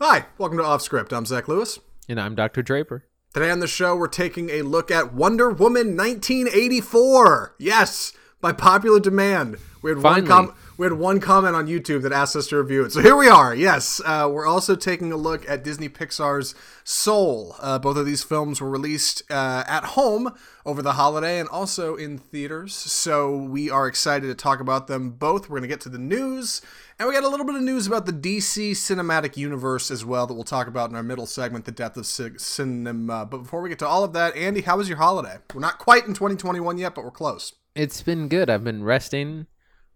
Hi, welcome to Off Script. I'm Zach Lewis. And I'm Dr. Draper. Today on the show, we're taking a look at Wonder Woman 1984. Yes, by popular demand. We had Finally. one com- we had one comment on YouTube that asked us to review it. So here we are. Yes, uh, we're also taking a look at Disney Pixar's Soul. Uh, both of these films were released uh, at home over the holiday and also in theaters. So we are excited to talk about them both. We're going to get to the news. And we got a little bit of news about the DC cinematic universe as well that we'll talk about in our middle segment, The Death of Cinema. But before we get to all of that, Andy, how was your holiday? We're not quite in 2021 yet, but we're close. It's been good. I've been resting,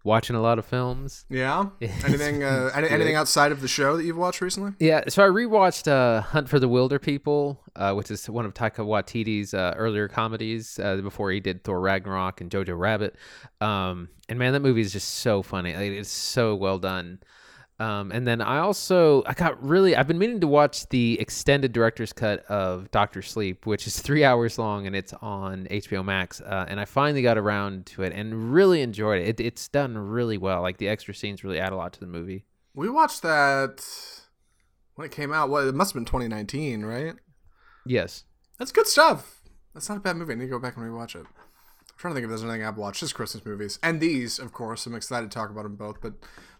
watching a lot of films. Yeah. Anything? Uh, any, anything outside of the show that you've watched recently? Yeah, so I rewatched uh, Hunt for the Wilderpeople, uh, which is one of Taika Waititi's uh, earlier comedies uh, before he did Thor Ragnarok and Jojo Rabbit. Um, and man, that movie is just so funny. Like, it's so well done. Um, and then I also I got really I've been meaning to watch the extended director's cut of Doctor Sleep, which is three hours long and it's on HBO Max. Uh, and I finally got around to it and really enjoyed it. it. It's done really well. Like the extra scenes really add a lot to the movie. We watched that when it came out. What? It must have been 2019, right? Yes. That's good stuff. That's not a bad movie. I need to go back and rewatch it. Trying to think if there's anything I've watched. Just Christmas movies. And these, of course. I'm excited to talk about them both. But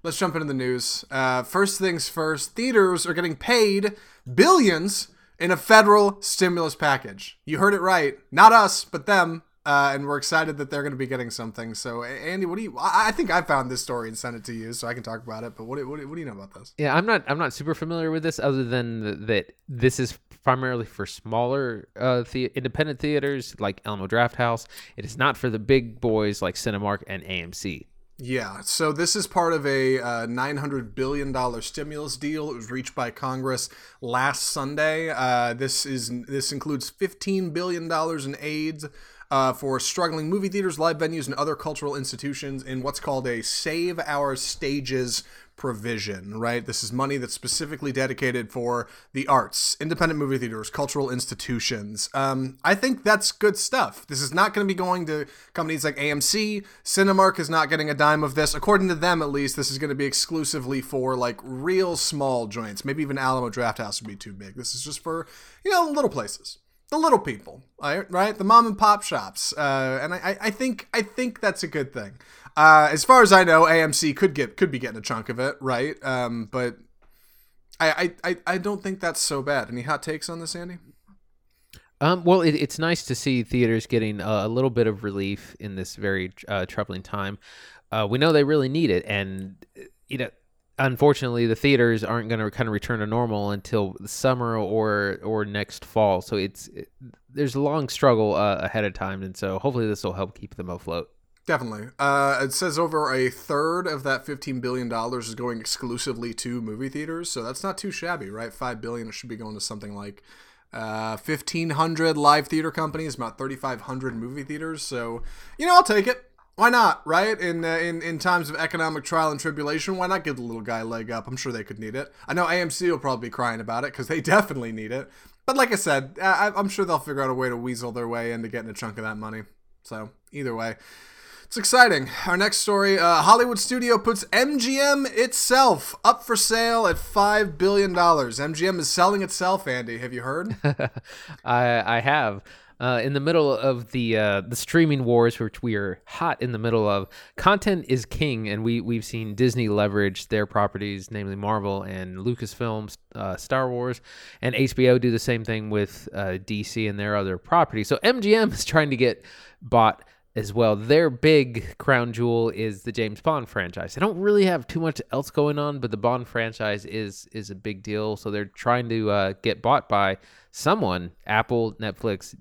let's jump into the news. Uh, first things first theaters are getting paid billions in a federal stimulus package. You heard it right. Not us, but them. Uh, and we're excited that they're going to be getting something. So, Andy, what do you? I think I found this story and sent it to you, so I can talk about it. But what, do- what, what do you know about this? Yeah, I'm not. I'm not super familiar with this, other than th- that this is primarily for smaller uh, the- independent theaters like Alamo Drafthouse. It is not for the big boys like Cinemark and AMC. Yeah, so this is part of a uh, $900 billion stimulus deal It was reached by Congress last Sunday. Uh, this is this includes $15 billion in aids uh, for struggling movie theaters, live venues, and other cultural institutions in what's called a Save Our Stages provision, right? This is money that's specifically dedicated for the arts, independent movie theaters, cultural institutions. Um, I think that's good stuff. This is not going to be going to companies like AMC. Cinemark is not getting a dime of this. According to them, at least, this is going to be exclusively for like real small joints. Maybe even Alamo Drafthouse would be too big. This is just for, you know, little places the little people, right? The mom and pop shops, uh, and I, I think I think that's a good thing. Uh, as far as I know, AMC could get could be getting a chunk of it, right? Um, but I, I I don't think that's so bad. Any hot takes on this, Andy? Um, well, it, it's nice to see theaters getting a little bit of relief in this very uh, troubling time. Uh, we know they really need it, and you know, unfortunately, the theaters aren't going to kind of return to normal until the summer or or next fall. So it's it, there's a long struggle uh, ahead of time, and so hopefully this will help keep them afloat. Definitely. Uh, it says over a third of that $15 billion is going exclusively to movie theaters. So that's not too shabby, right? $5 billion should be going to something like uh, 1,500 live theater companies, about 3,500 movie theaters. So, you know, I'll take it. Why not, right? In, uh, in in times of economic trial and tribulation, why not give the little guy a leg up? I'm sure they could need it. I know AMC will probably be crying about it because they definitely need it. But like I said, I, I'm sure they'll figure out a way to weasel their way into getting a chunk of that money. So either way, it's exciting. Our next story uh, Hollywood studio puts MGM itself up for sale at $5 billion. MGM is selling itself, Andy. Have you heard? I I have. Uh, in the middle of the uh, the streaming wars, which we are hot in the middle of, content is king, and we we've seen Disney leverage their properties, namely Marvel and Lucasfilms, uh, Star Wars, and HBO do the same thing with uh, DC and their other properties. So MGM is trying to get bought as well. Their big crown jewel is the James Bond franchise. They don't really have too much else going on, but the Bond franchise is is a big deal. So they're trying to uh, get bought by someone, Apple, Netflix,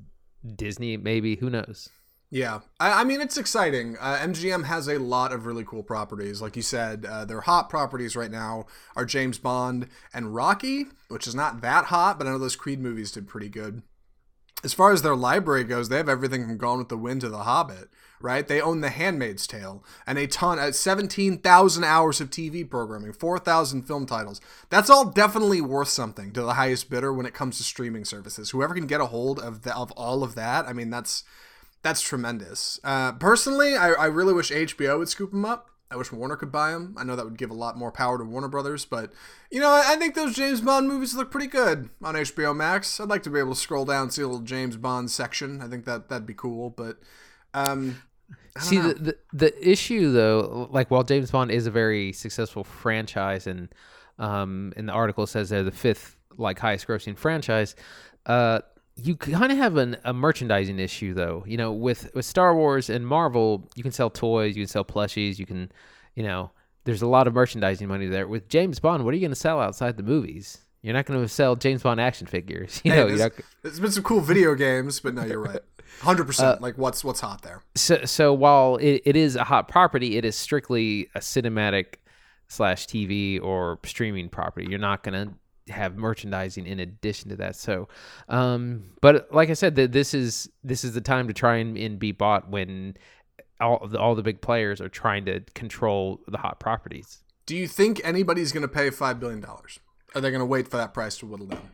Disney, maybe. Who knows? Yeah, I, I mean it's exciting. Uh, MGM has a lot of really cool properties, like you said. Uh, their hot properties right now are James Bond and Rocky, which is not that hot, but I know those Creed movies did pretty good. As far as their library goes, they have everything from Gone with the Wind to The Hobbit. Right? They own The Handmaid's Tale and a ton, uh, seventeen thousand hours of TV programming, four thousand film titles. That's all definitely worth something to the highest bidder when it comes to streaming services. Whoever can get a hold of the, of all of that, I mean, that's that's tremendous. Uh, personally, I, I really wish HBO would scoop them up. I wish Warner could buy them. I know that would give a lot more power to Warner Brothers, but you know, I, I think those James Bond movies look pretty good on HBO Max. I'd like to be able to scroll down and see a little James Bond section. I think that that'd be cool, but um, See the, the the issue though, like while James Bond is a very successful franchise, and um, in the article says they're the fifth like highest grossing franchise, uh, you kind of have an, a merchandising issue though. You know, with with Star Wars and Marvel, you can sell toys, you can sell plushies, you can, you know, there's a lot of merchandising money there. With James Bond, what are you going to sell outside the movies? You're not going to sell James Bond action figures. You hey, know, there's, not... there's been some cool video games, but no, you're right. Hundred uh, percent. Like what's what's hot there. So so while it, it is a hot property, it is strictly a cinematic slash TV or streaming property. You're not gonna have merchandising in addition to that. So, um, but like I said, that this is this is the time to try and, and be bought when all the, all the big players are trying to control the hot properties. Do you think anybody's going to pay five billion dollars? Are they going to wait for that price to whittle down?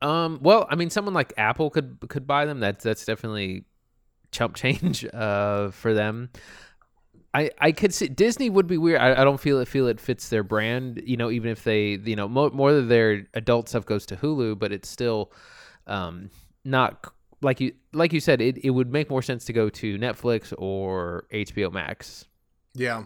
Um, well, I mean, someone like Apple could could buy them. That's that's definitely chump change uh, for them. I, I could see Disney would be weird. I, I don't feel it feel it fits their brand. You know, even if they you know more, more of their adult stuff goes to Hulu, but it's still um, not like you like you said. It, it would make more sense to go to Netflix or HBO Max. Yeah,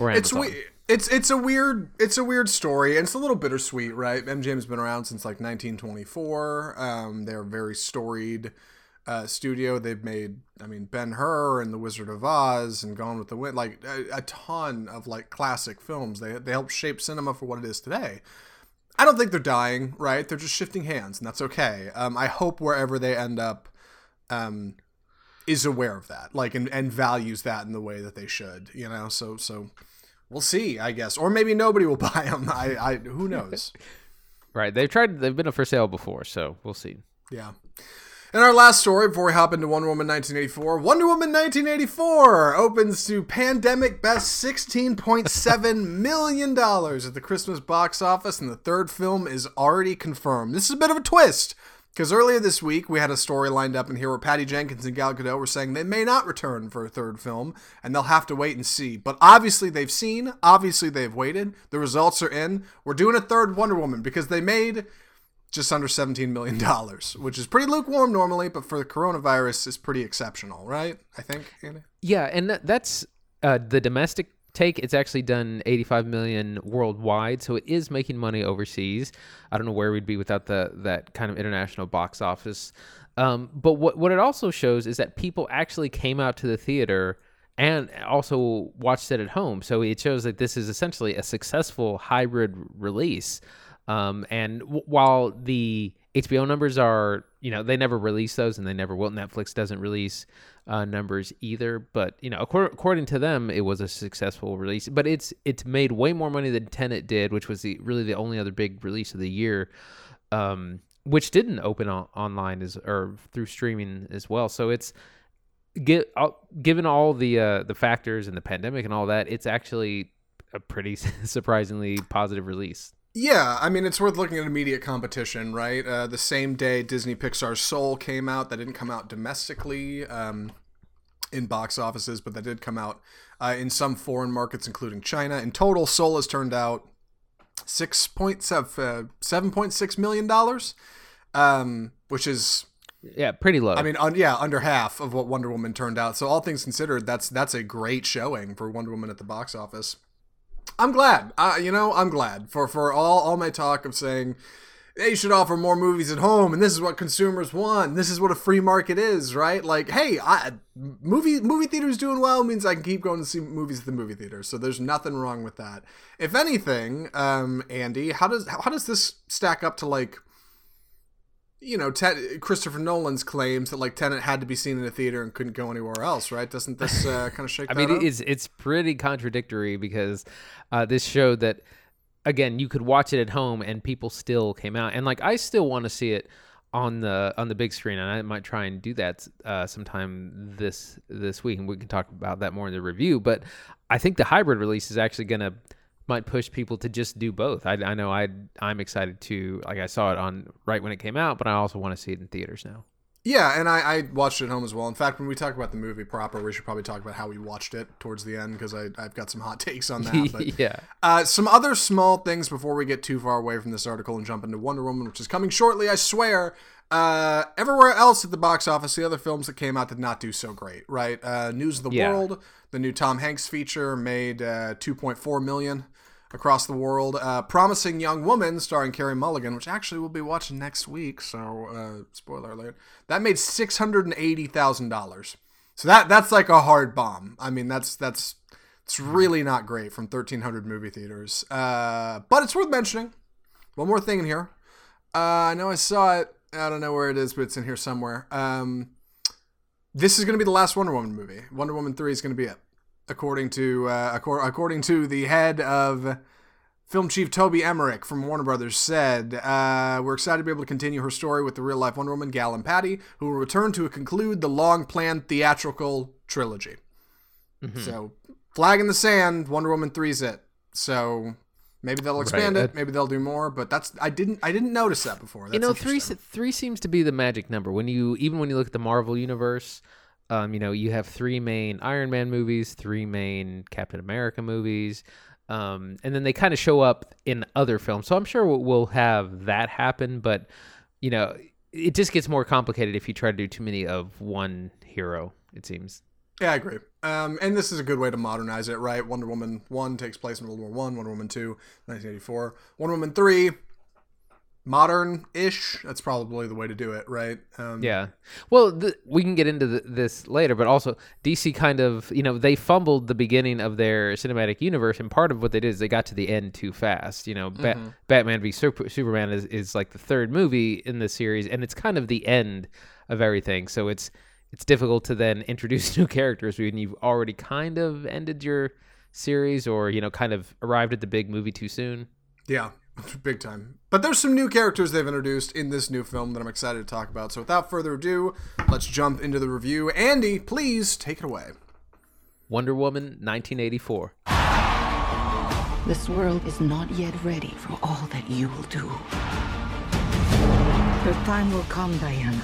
or It's we- it's it's a weird it's a weird story and it's a little bittersweet, right? MGM's been around since like 1924. Um, they're very storied uh, studio. They've made, I mean, Ben Hur and The Wizard of Oz and Gone with the Wind, like a, a ton of like classic films. They they help shape cinema for what it is today. I don't think they're dying, right? They're just shifting hands, and that's okay. Um, I hope wherever they end up, um, is aware of that, like, and, and values that in the way that they should, you know. So so we'll see, I guess, or maybe nobody will buy them. I, I who knows. right? They've tried. They've been up for sale before, so we'll see. Yeah. And our last story before we hop into Wonder Woman 1984 Wonder Woman 1984 opens to pandemic best $16.7 million at the Christmas box office, and the third film is already confirmed. This is a bit of a twist. Because earlier this week, we had a story lined up in here where Patty Jenkins and Gal Gadot were saying they may not return for a third film, and they'll have to wait and see. But obviously, they've seen, obviously, they've waited. The results are in. We're doing a third Wonder Woman because they made just under $17 million, which is pretty lukewarm normally, but for the coronavirus is pretty exceptional, right? I think. Andy? Yeah, and that's uh, the domestic take. It's actually done 85 million worldwide, so it is making money overseas. I don't know where we'd be without the that kind of international box office. Um, but what what it also shows is that people actually came out to the theater and also watched it at home. So it shows that this is essentially a successful hybrid release. Um, and w- while the HBO numbers are, you know, they never release those and they never will. Netflix doesn't release uh, numbers either. But, you know, according, according to them, it was a successful release. But it's it's made way more money than Tenet did, which was the really the only other big release of the year. Um, which didn't open on, online as or through streaming as well. So it's get, uh, given all the uh, the factors and the pandemic and all that, it's actually a pretty surprisingly positive release. Yeah, I mean, it's worth looking at immediate competition, right? Uh, the same day Disney Pixar's Soul came out, that didn't come out domestically um, in box offices, but that did come out uh, in some foreign markets, including China. In total, Soul has turned out six point seven seven point six million dollars, um, which is yeah, pretty low. I mean, un, yeah, under half of what Wonder Woman turned out. So all things considered, that's that's a great showing for Wonder Woman at the box office. I'm glad. Uh, you know, I'm glad for for all all my talk of saying they should offer more movies at home and this is what consumers want this is what a free market is right like hey I, movie movie theaters doing well means i can keep going to see movies at the movie theater so there's nothing wrong with that if anything um andy how does how does this stack up to like you know, Christopher Nolan's claims that like Tenet had to be seen in a theater and couldn't go anywhere else, right? Doesn't this uh, kind of shake? I mean, up? it's it's pretty contradictory because uh, this showed that again you could watch it at home and people still came out, and like I still want to see it on the on the big screen, and I might try and do that uh, sometime this this week, and we can talk about that more in the review. But I think the hybrid release is actually going to might push people to just do both. I, I know I I'm excited to like I saw it on right when it came out, but I also want to see it in theaters now. Yeah, and I, I watched it at home as well. In fact, when we talk about the movie proper, we should probably talk about how we watched it towards the end because I've got some hot takes on that. But, yeah. Uh, some other small things before we get too far away from this article and jump into Wonder Woman, which is coming shortly, I swear. Uh, everywhere else at the box office, the other films that came out did not do so great, right? Uh, News of the Yeah. World, the new Tom Hanks feature, made uh, 2.4 million across the world. Uh, Promising Young Woman, starring Carey Mulligan, which actually we'll be watching next week. So, uh, spoiler alert, that made six hundred and eighty thousand dollars. So that that's like a hard bomb. I mean, that's that's it's really not great from thirteen hundred movie theaters. Uh, but it's worth mentioning. One more thing in here. Uh, I know I saw it. I don't know where it is, but it's in here somewhere. Um, this is going to be the last Wonder Woman movie. Wonder Woman three is going to be it, according to uh, accor- according to the head of film chief Toby Emmerich from Warner Brothers said, uh, "We're excited to be able to continue her story with the real life Wonder Woman, Gal and Patty, who will return to conclude the long planned theatrical trilogy." So, flag in the sand, Wonder Woman three's it. So. Maybe they'll expand Right, it. Maybe they'll do more, but that's I didn't I didn't notice that before. That's you know, three three seems to be the magic number. When you even when you look at the Marvel universe, um, you know, you have three main Iron Man movies, three main Captain America movies, um, and then they kind of show up in other films. So I'm sure we'll, have that happen, but you know, it just gets more complicated if you try to do too many of one hero. It seems. Yeah, I agree. Um, and this is a good way to modernize it, right? Wonder Woman 1 takes place in World War 1, Wonder Woman 2, 1984. Wonder Woman 3, modern ish. That's probably the way to do it, right? Um, Yeah. Well, th- we can get into th- this later, but also DC kind of, you know, they fumbled the beginning of their cinematic universe, and part of what they did is they got to the end too fast. You know, Bat- Batman v Super- Superman is, is like the third movie in the series, and it's kind of the end of everything. So it's it's difficult to then introduce new characters when you've already kind of ended your series, or you know, kind of arrived at the big movie too soon. Yeah, big time. But there's some new characters they've introduced in this new film that I'm excited to talk about. So without further ado, let's jump into the review. Andy, please take it away. Wonder Woman, 1984. This world is not yet ready for all that you will do. Your time will come, Diana.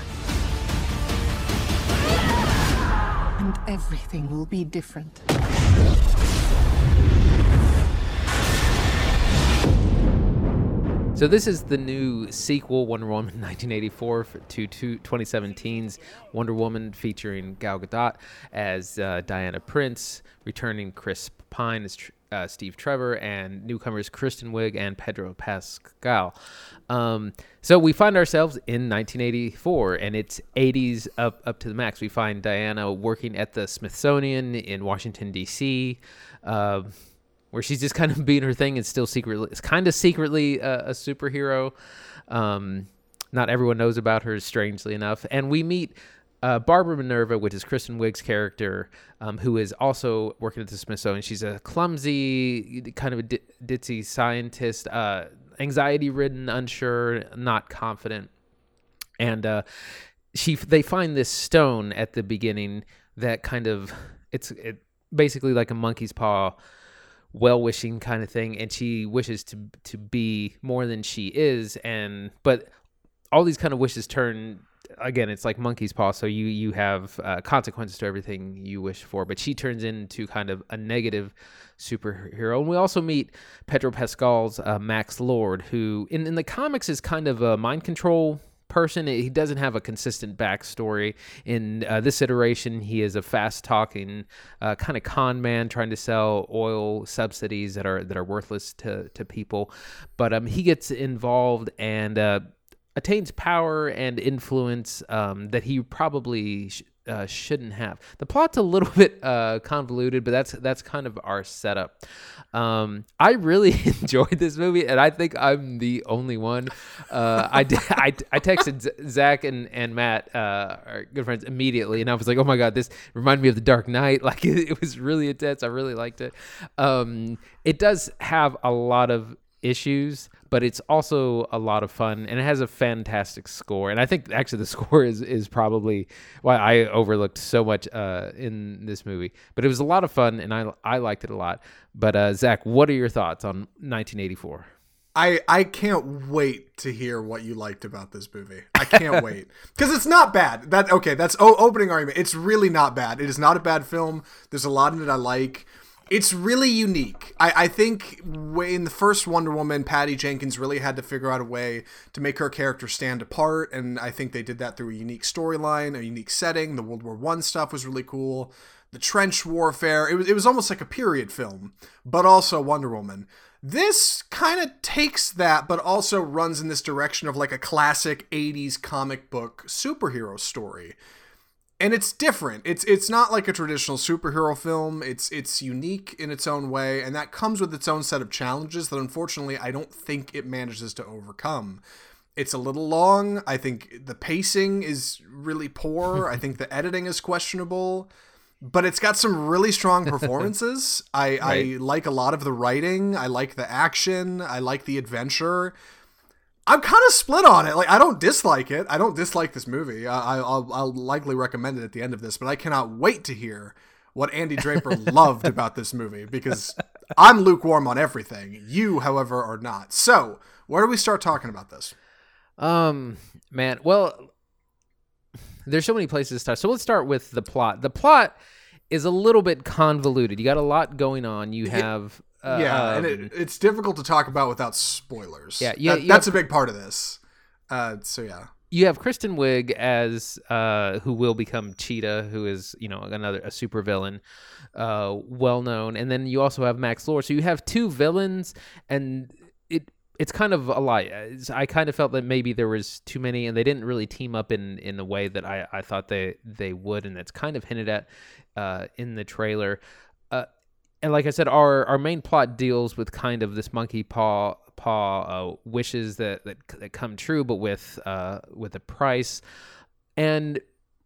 And everything will be different. So this is the new sequel, Wonder Woman 1984 to, to 2017's Wonder Woman, featuring Gal Gadot as uh, Diana Prince, returning Chris Pine as uh, Steve Trevor, and newcomers Kristen Wiig and Pedro Pascal. Um, so we find ourselves in 1984, and it's 80s up up to the max. We find Diana working at the Smithsonian in Washington D.C. Uh, where she's just kind of being her thing and still secretly, it's kind of secretly a, a superhero. Um, not everyone knows about her, strangely enough. And we meet uh, Barbara Minerva, which is Kristen Wiig's character, um, who is also working at the Smithsonian. She's a clumsy, kind of a di- ditzy scientist, uh, anxiety ridden, unsure, not confident. And uh, she, they find this stone at the beginning that kind of, it's it, basically like a monkey's paw well wishing kind of thing and she wishes to to be more than she is and but all these kind of wishes turn again it's like monkey's paw so you you have uh, consequences to everything you wish for but she turns into kind of a negative superhero. And we also meet pedro pascal's uh, max lord who in, in the comics is kind of a mind control person. He doesn't have a consistent backstory. In uh, this iteration, he is a fast-talking uh, kind of con man trying to sell oil subsidies that are that are worthless to to people. But um, he gets involved and uh, attains power and influence um, that he probably. Sh- uh, shouldn't have. The plot's a little bit uh, convoluted, but that's that's kind of our setup. Um, I really enjoyed this movie, and I think I'm the only one. Uh, I, I I texted Zach and and Matt, uh, our good friends, immediately, and I was like, "Oh my god, this reminded me of The Dark Knight. Like it, it was really intense. I really liked it. Um, it does have a lot of issues, but it's also a lot of fun and it has a fantastic score. And I think actually the score is is probably why I overlooked so much uh, in this movie. But it was a lot of fun and I I liked it a lot. But uh, Zach, what are your thoughts on 1984? I I can't wait to hear what you liked about this movie. I can't wait because it's not bad. That okay? That's o- opening argument. It's really not bad. It is not a bad film. There's a lot in it I like. It's really unique. I, I think in the first Wonder Woman, Patty Jenkins really had to figure out a way to make her character stand apart, and I think they did that through a unique storyline, a unique setting. The World War One stuff was really cool. The trench warfare. It was it was almost like a period film, but also Wonder Woman. This kind of takes that, but also runs in this direction of like a classic 80s comic book superhero story. And it's different. It's it's not like a traditional superhero film. It's it's unique in its own way, and that comes with its own set of challenges that unfortunately I don't think it manages to overcome. It's a little long. I think the pacing is really poor. I think the editing is questionable but it's got some really strong performances. I, right. I like a lot of the writing. I like the action. I like the adventure. I'm kind of split on it. Like I don't dislike it. I don't dislike this movie. I, will I'll likely recommend it at the end of this, but I cannot wait to hear what Andy Draper loved about this movie because I'm lukewarm on everything. You, however, are not. So where do we start talking about this? Um, man, well, there's so many places to start. So let's start with the plot. The plot is a little bit convoluted. You got a lot going on. You have uh, yeah, um, and it, um, it's difficult to talk about without spoilers. Yeah, yeah, that, that's have, a big part of this. Uh, so yeah, you have Kristen Wiig as uh, who will become Cheetah, who is you know another a super villain, uh, well known, and then you also have Max Lord. So you have two villains, and it it's kind of a lot. I kind of felt that maybe there was too many, and they didn't really team up in in a way that I, I thought they they would, and it's kind of hinted at uh, in the trailer. And like I said, our our main plot deals with kind of this monkey paw paw uh, wishes that, that that come true, but with uh, with a price, and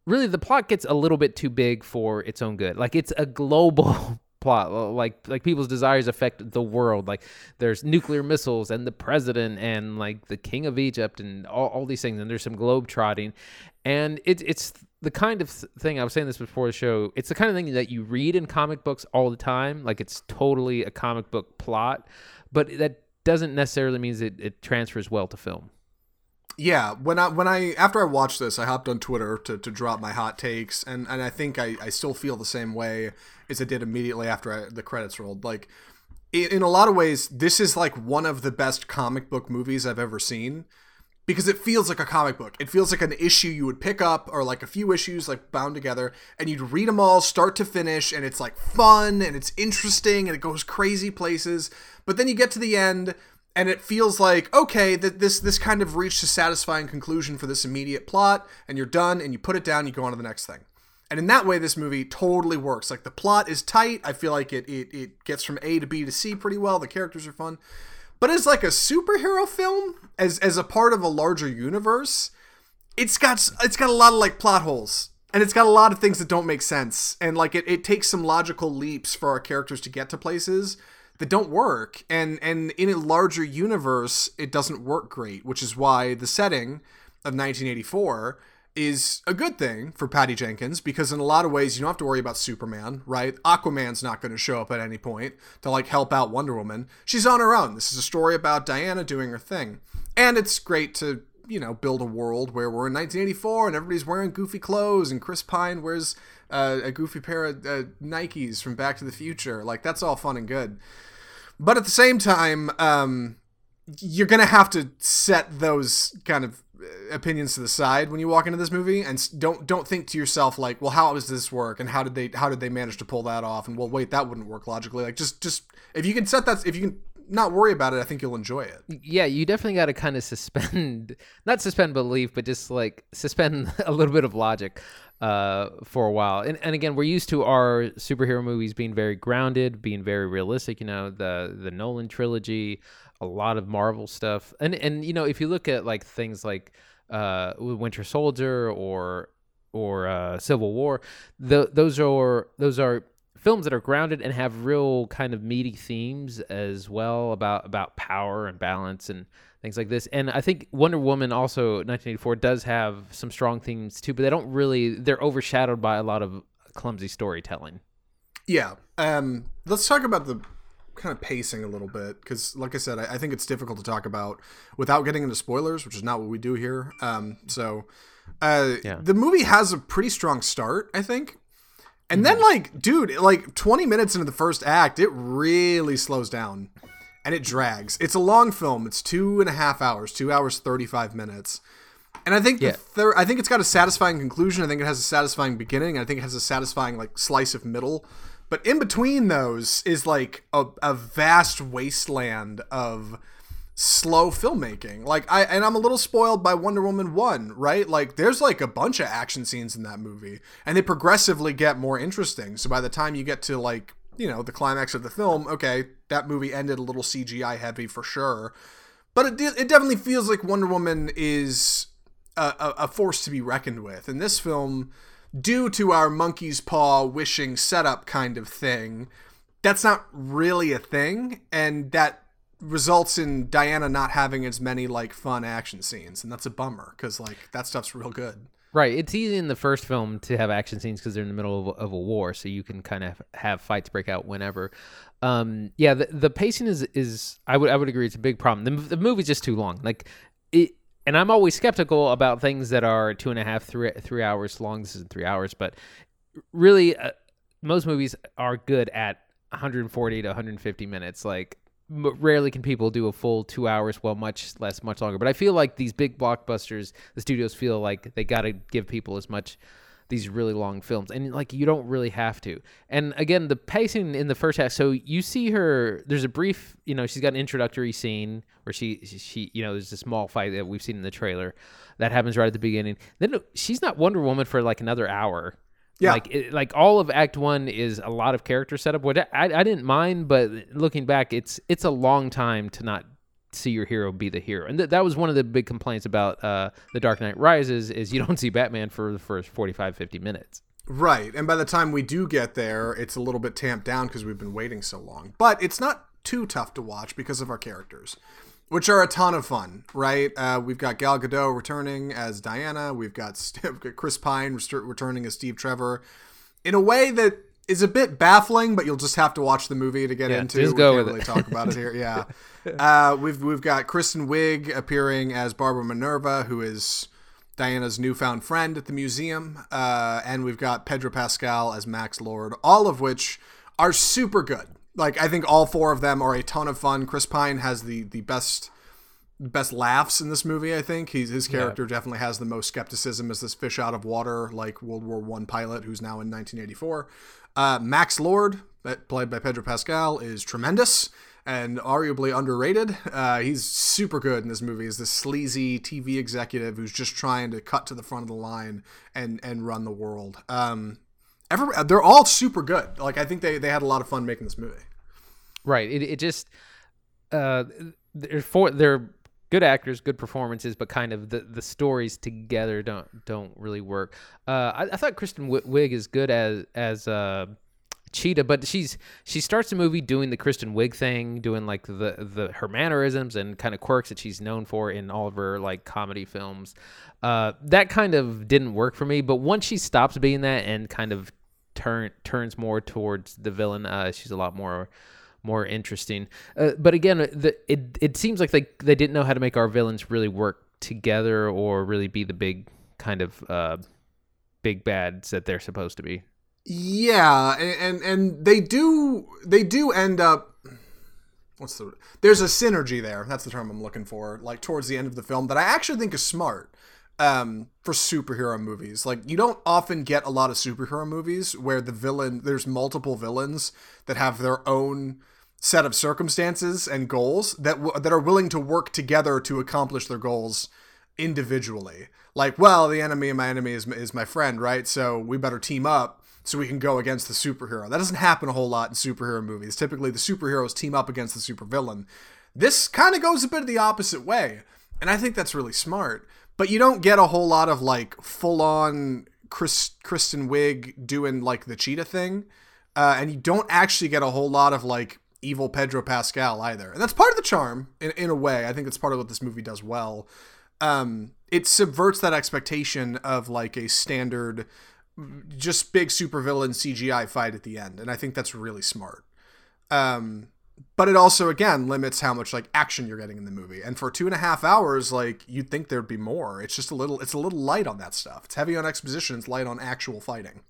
really the plot gets a little bit too big for its own good. Like it's a global plot like like people's desires affect the world. Like there's nuclear missiles and the president and like the king of egypt and all, all these things and there's some globe trotting and it, it's the kind of thing i was saying this before the show it's the kind of thing that you read in comic books all the time like it's totally a comic book plot but that doesn't necessarily means it, it transfers well to film yeah when i when i after i watched this i hopped on twitter to, to drop my hot takes and and i think i i still feel the same way as i did immediately after I, the credits rolled. Like in, in a lot of ways this is like one of the best comic book movies i've ever seen because it feels like a comic book. It feels like an issue you would pick up or like a few issues like bound together and you'd read them all start to finish and it's like fun and it's interesting and it goes crazy places but then you get to the end and it feels like okay that this this kind of reached a satisfying conclusion for this immediate plot and you're done and you put it down you go on to the next thing. And in that way this movie totally works. Like the plot is tight. I feel like it it, it gets from a to b to c pretty well. The characters are fun. But as like a superhero film as as a part of a larger universe it's got it's got a lot of like plot holes. And it's got a lot of things that don't make sense. And like it, it takes some logical leaps for our characters to get to places that don't work and and in a larger universe it doesn't work great which is why the setting of 1984 is a good thing for Patty Jenkins because in a lot of ways you don't have to worry about Superman, right? Aquaman's not going to show up at any point to like help out Wonder Woman. She's on her own. This is a story about Diana doing her thing. And it's great to, you know, build a world where we're in 1984 and everybody's wearing goofy clothes and Chris Pine wears uh, a goofy pair of uh, Nikes from Back to the Future. Like that's all fun and good. But at the same time, um, you're gonna have to set those kind of uh, opinions to the side when you walk into this movie and don't don't think to yourself like well how does this work and how did they how did they manage to pull that off and well wait that wouldn't work logically. Like just just if you can set that if you can not worry about it i think you'll enjoy it yeah you definitely got to kind of suspend not suspend belief but just like suspend a little bit of logic uh, for a while. And, and again, we're used to our superhero movies being very grounded, being very realistic. You know, the the Nolan trilogy, a lot of Marvel stuff, and and you know, if you look at like things like uh, Winter Soldier or or uh, Civil War, the, those are those are films that are grounded and have real kind of meaty themes as well about about power and balance and things like this. And I think Wonder Woman also 1984 does have some strong themes too, but they don't really they're overshadowed by a lot of clumsy storytelling. Yeah. Um let's talk about the kind of pacing a little bit because, like I said, I, I, think it's difficult to talk about without getting into spoilers, which is not what we do here. Um, so, uh, yeah. the movie has a pretty strong start, I think. And then, mm-hmm. like, dude, like 20 minutes into the first act, it really slows down and it drags. It's a long film. It's two and a half hours, two hours, 35 minutes. And I think yeah. the third, I think it's got a satisfying conclusion. I think it has a satisfying beginning. I think it has a satisfying like slice of middle. But in between those is like a, a vast wasteland of slow filmmaking. Like I and I'm a little spoiled by Wonder Woman 1, right? Like there's like a bunch of action scenes in that movie and they progressively get more interesting. So by the time you get to like, you know, the climax of the film, okay, that movie ended a little CGI heavy for sure. But it it definitely feels like Wonder Woman is a, a force to be reckoned with. And this film, due to our monkey's paw wishing setup kind of thing, that's not really a thing, and that results in Diana not having as many like fun action scenes, and that's a bummer because like that stuff's real good. Right. It's easy in the first film to have action scenes because they're in the middle of, of, a war, so you can kind of have fights break out whenever. Um, yeah, the, the pacing is is I would I would agree it's a big problem. The, the movie's just too long. Like it, and I'm always skeptical about things that are two and a half, three, three hours long. This isn't three hours, but really, uh, most movies are good at 140 to 150 minutes. Like, rarely can people do a full two hours, well, much less, much longer. But I feel like these big blockbusters, the studios feel like they got to give people as much these really long films. And like you don't really have to. And again the pacing in the first half so you see her there's a brief you know she's got an introductory scene where she she you know there's a small fight that we've seen in the trailer. That happens right at the beginning. Then she's not wonder woman for like another hour yeah. Like it, like all of Act One is a lot of character setup, which I, I didn't mind, but looking back, it's it's a long time to not see your hero be the hero. And th- that was one of the big complaints about uh, The Dark Knight Rises is you don't see Batman for the first 45, 50 minutes. Right. And by the time we do get there, it's a little bit tamped down because we've been waiting so long. But it's not too tough to watch because of our characters, which are a ton of fun, right? Uh, we've got Gal Gadot returning as Diana. We've got, St- Chris Pine returning as Steve Trevor in a way that is a bit baffling, but you'll just have to watch the movie to get yeah, into. Just go we can't with really it. talk about it here. Yeah. Uh, we've we've got Kristen Wiig appearing as Barbara Minerva, who is Diana's newfound friend at the museum, uh, and we've got Pedro Pascal as Max Lord, all of which are super good. Like I think all four of them are a ton of fun. Chris Pine has the the best best laughs in this movie. I think he's his character yeah. definitely has the most skepticism as this fish out of water, like World War One pilot who's now in 1984. Uh, Max Lord, played by Pedro Pascal, is tremendous and arguably underrated. Uh, he's super good in this movie as this sleazy TV executive who's just trying to cut to the front of the line and and run the world. Um, every, they're all super good. Like I think they they had a lot of fun making this movie. Right. It it just uh they're for they're good actors, good performances, but kind of the, the stories together don't don't really work. Uh, I, I thought Kristen Wiig is good as as uh, Cheetah, but she's she starts the movie doing the Kristen Wiig thing, doing like the the her mannerisms and kind of quirks that she's known for in all of her like comedy films. Uh, that kind of didn't work for me, but once she stops being that and kind of turn turns more towards the villain, uh, she's a lot more more interesting. Uh, but again, the, it it seems like they they didn't know how to make our villains really work together or really be the big kind of uh, big bads that they're supposed to be. Yeah, and, and and they do they do end up what's the there's a synergy there. That's the term I'm looking for. Like towards the end of the film that I actually think is smart um, for superhero movies. Like you don't often get a lot of superhero movies where the villain there's multiple villains that have their own set of circumstances and goals that w- that are willing to work together to accomplish their goals individually. Like, well, the enemy of my enemy is is my friend, right? So we better team up so we can go against the superhero. That doesn't happen a whole lot in superhero movies. Typically, the superheroes team up against the supervillain. This kind of goes a bit of the opposite way, and I think that's really smart. But you don't get a whole lot of like full on Chris, Kristen Wiig doing like the cheetah thing, uh, and you don't actually get a whole lot of like evil Pedro Pascal either. And that's part of the charm in, in a way. I think it's part of what this movie does well. Um, it subverts that expectation of like a standard just big supervillain CGI fight at the end, and I think that's really smart. Um, but it also again limits how much like action you're getting in the movie. And for two and a half hours, like you'd think there'd be more. It's just a little it's a little light on that stuff. It's heavy on exposition, it's light on actual fighting.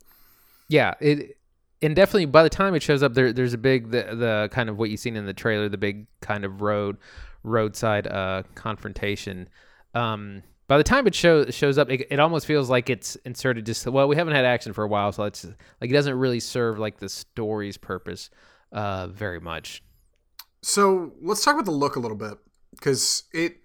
Yeah, it and definitely by the time it shows up, there there's a big the the kind of what you've seen in the trailer, the big kind of road roadside uh confrontation. Um by the time it shows shows up, it, it almost feels like it's inserted just well, we haven't had action for a while, so it's like it doesn't really serve like the story's purpose uh very much. So let's talk about the look a little bit because it.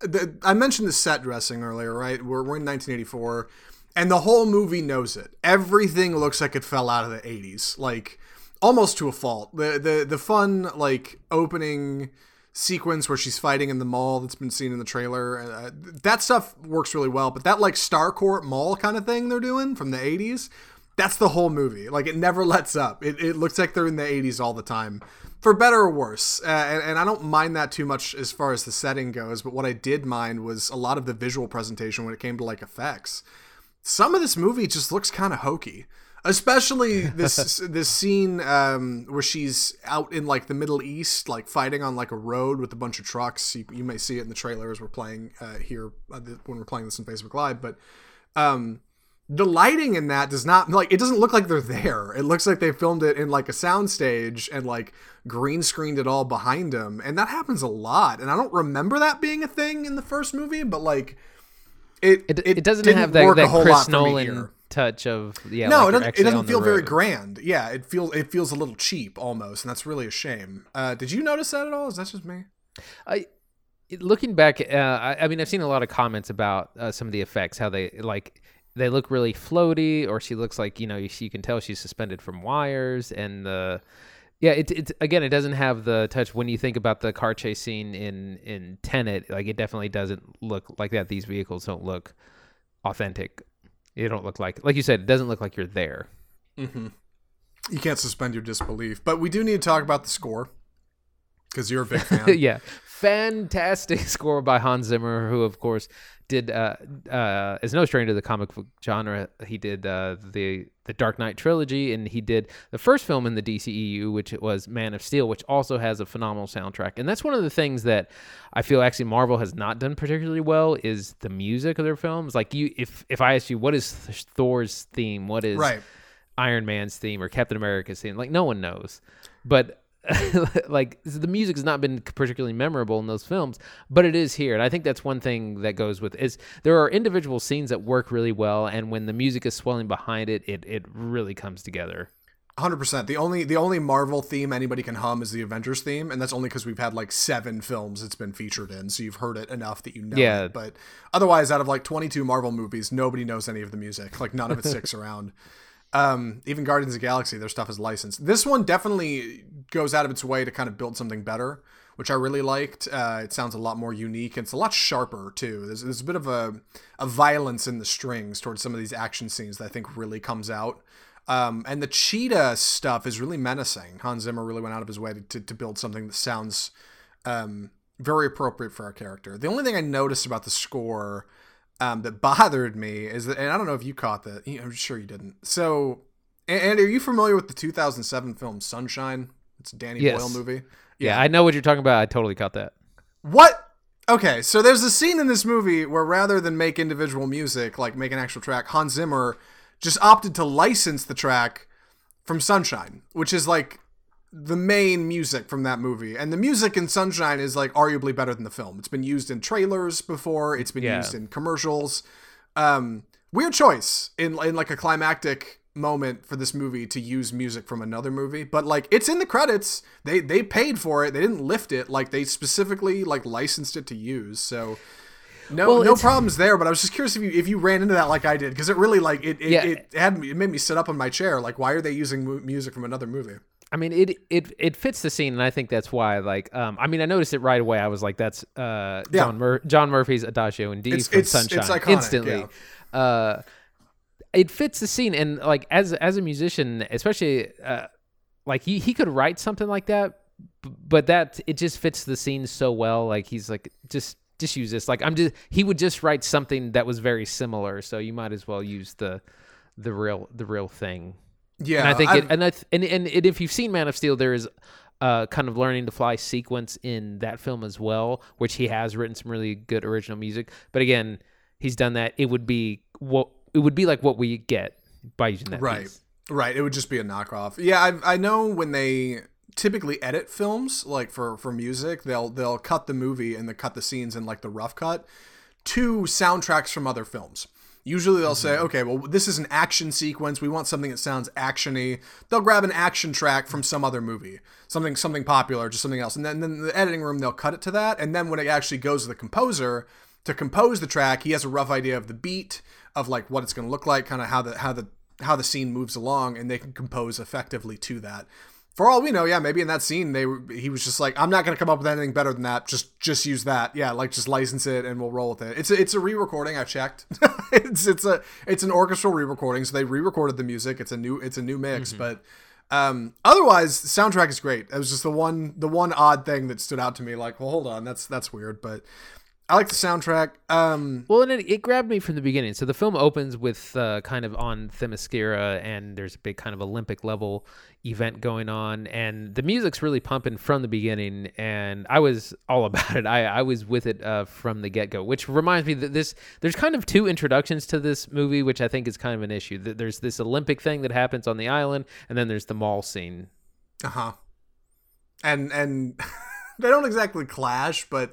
The, I mentioned the set dressing earlier, right? We're, we're in 1984, and the whole movie knows it. Everything looks like it fell out of the 80s, like almost to a fault. The the the fun like opening sequence where she's fighting in the mall that's been seen in the trailer, uh, that stuff works really well. But that like Starcourt Mall kind of thing they're doing from the 80s, that's the whole movie. Like it never lets up. It, it looks like they're in the 80s all the time for better or worse. Uh, and, and, I don't mind that too much as far as the setting goes. But what I did mind was a lot of the visual presentation when it came to like effects. Some of this movie just looks kind of hokey, especially this this scene um, where she's out in like the Middle East, like fighting on like a road with a bunch of trucks. You, you may see it in the trailer as we're playing uh, here uh, when we're playing this on Facebook Live, but. Um, the lighting in that does not like it doesn't look like they're there. It looks like they filmed it in like a soundstage and like green screened it all behind them, and that happens a lot. And I don't remember that being a thing in the first movie, but like it it, it, doesn't have that, that Chris Nolan touch of yeah. No, like it doesn't, it doesn't feel very grand. Yeah, it feels it feels a little cheap almost, and that's really a shame. Uh, did you notice that at all? Is that just me? I looking back, uh, I, I, mean, I've seen a lot of comments about uh, some of the effects, how they like they look really floaty, or she looks like you know you can tell she's suspended from wires, and the yeah, it it again it doesn't have the touch when you think about the car chase scene in in Tenet, like it definitely doesn't look like that. These vehicles don't look authentic. They don't look like like you said, it doesn't look like you're there. Mm-hmm. You can't suspend your disbelief, but we do need to talk about the score because you're a big fan. yeah, fantastic score by Hans Zimmer, who of course did uh, uh, is no stranger to the comic book genre. He did uh, the the Dark Knight trilogy, and he did the first film in the DCEU, which was Man of Steel, which also has a phenomenal soundtrack. And that's one of the things that I feel actually Marvel has not done particularly well is the music of their films. Like you, if if I ask you what is Thor's theme, what is right. Iron Man's theme or Captain America's theme, like no one knows, but like the music has not been particularly memorable in those films, but it is here, and I think that's one thing that goes with is there are individual scenes that work really well, and when the music is swelling behind it, it it really comes together. Hundred percent. The only the only Marvel theme anybody can hum is the Avengers theme, and that's only because we've had like seven films it's been featured in, so you've heard it enough that you know yeah. it. But otherwise, out of like twenty two Marvel movies, nobody knows any of the music. Like none of it sticks around. Um, even Guardians of the Galaxy, their stuff is licensed. This one definitely goes out of its way to kind of build something better, which I really liked. Uh, it sounds a lot more unique. And it's a lot sharper too. There's, there's a bit of a, a violence in the strings towards some of these action scenes that I think really comes out. Um, and the cheetah stuff is really menacing. Hans Zimmer really went out of his way to, to, to build something that sounds um, very appropriate for our character. The only thing I noticed about the score um, that bothered me is that, and I don't know if you caught that. I'm sure you didn't. So, and, and are you familiar with the 2007 film Sunshine? It's a Danny yes. Boyle movie. Yeah. yeah, I know what you're talking about. I totally caught that. What? Okay, so there's a scene in this movie where rather than make individual music, like make an actual track, Hans Zimmer just opted to license the track from Sunshine, which is like the main music from that movie. And the music in Sunshine is like arguably better than the film. It's been used in trailers before, it's been yeah. used in commercials. Um, weird choice in in like a climactic moment for this movie to use music from another movie but like it's in the credits they they paid for it they didn't lift it like they specifically like licensed it to use so no well, no problems there but i was just curious if you if you ran into that like i did because it really like it it, yeah. it had it made me sit up on my chair like why are they using music from another movie I mean, it it it fits the scene, and I think that's why. Like, um, I mean, I noticed it right away. I was like, "That's uh, yeah. John Mur- John Murphy's Adagio in D it's, from it's, Sunshine." It's iconic, instantly, yeah. uh, it fits the scene, and like as as a musician, especially uh, like he he could write something like that, but that it just fits the scene so well. Like he's like just just use this. Like I'm just he would just write something that was very similar, so you might as well use the the real the real thing. Yeah, and I think it, and I th- and, and and if you've seen Man of Steel, there is uh, kind of learning to fly sequence in that film as well, which he has written some really good original music. But again, he's done that. It would be what it would be like what we get by using that. Right. piece. Right. It would just be a knockoff. Yeah, I, I know when they typically edit films, like for, for music, they'll they'll cut the movie and they cut the scenes in like the rough cut to soundtracks from other films. Usually they'll say, mm-hmm. okay, well, this is an action sequence. We want something that sounds actiony. They'll grab an action track from some other movie, something something popular, just something else, and then, then in the editing room they'll cut it to that. And then when it actually goes to the composer to compose the track, he has a rough idea of the beat, of like what it's going to look like, kind of how the how the how the scene moves along, and they can compose effectively to that. For all we know, yeah, maybe in that scene they he was just like, I'm not gonna come up with anything better than that. Just just use that. Yeah, like just license it and we'll roll with it. It's a, it's a re-recording. I checked. it's it's a it's an orchestral re-recording, so they re-recorded the music. It's a new it's a new mix, but. Um, otherwise, the soundtrack is great. It was just the one the one odd thing that stood out to me. Like, well, hold on, that's that's weird, but I like the soundtrack. Um, Well, and it, it grabbed me from the beginning. So the film opens with uh, kind of on Themyscira, and there's a big kind of Olympic level event going on, and the music's really pumping from the beginning, and I was all about it. I, I was with it uh, from the get go, which reminds me that this there's kind of two introductions to this movie, which I think is kind of an issue. Th- There's this Olympic thing that happens on the island, and then there's the mall scene. Uh huh. And and they don't exactly clash, but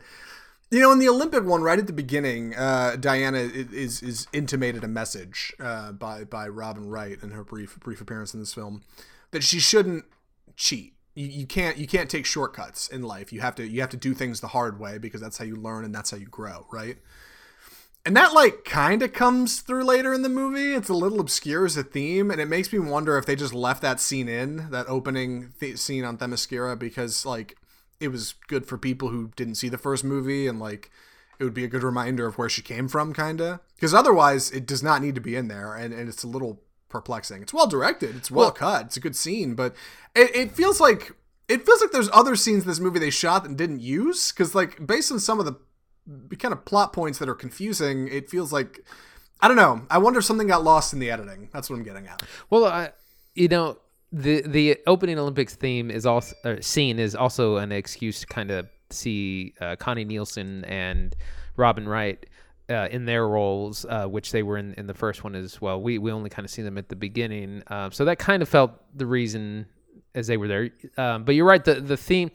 you know, in the Olympic one, right at the beginning, uh, Diana is is intimated a message uh, by by Robin Wright in her brief brief appearance in this film that she shouldn't cheat. You, you can't you can't take shortcuts in life. You have to you have to do things the hard way because that's how you learn and that's how you grow, right? And that like kind of comes through later in the movie. It's a little obscure as a theme, and it makes me wonder if they just left that scene in that opening th- scene on Themyscira because like it was good for people who didn't see the first movie, and like it would be a good reminder of where she came from, kind of. Because otherwise, it does not need to be in there, and, and it's a little perplexing. It's well directed, it's well, cut, it's a good scene, but it, it feels like it feels like there's other scenes in this movie they shot and didn't use because like based on some of the kind of plot points that are confusing, it feels like I don't know. I wonder if something got lost in the editing. That's what I'm getting at. Well, I, you know, the the opening Olympics theme is also uh, scene is also an excuse to kind of see uh, Connie Nielsen and Robin Wright uh, in their roles, uh, which they were in in the first one as well. We we only kind of see them at the beginning, uh, so that kind of felt the reason as they were there. Um, but you're right, the the theme.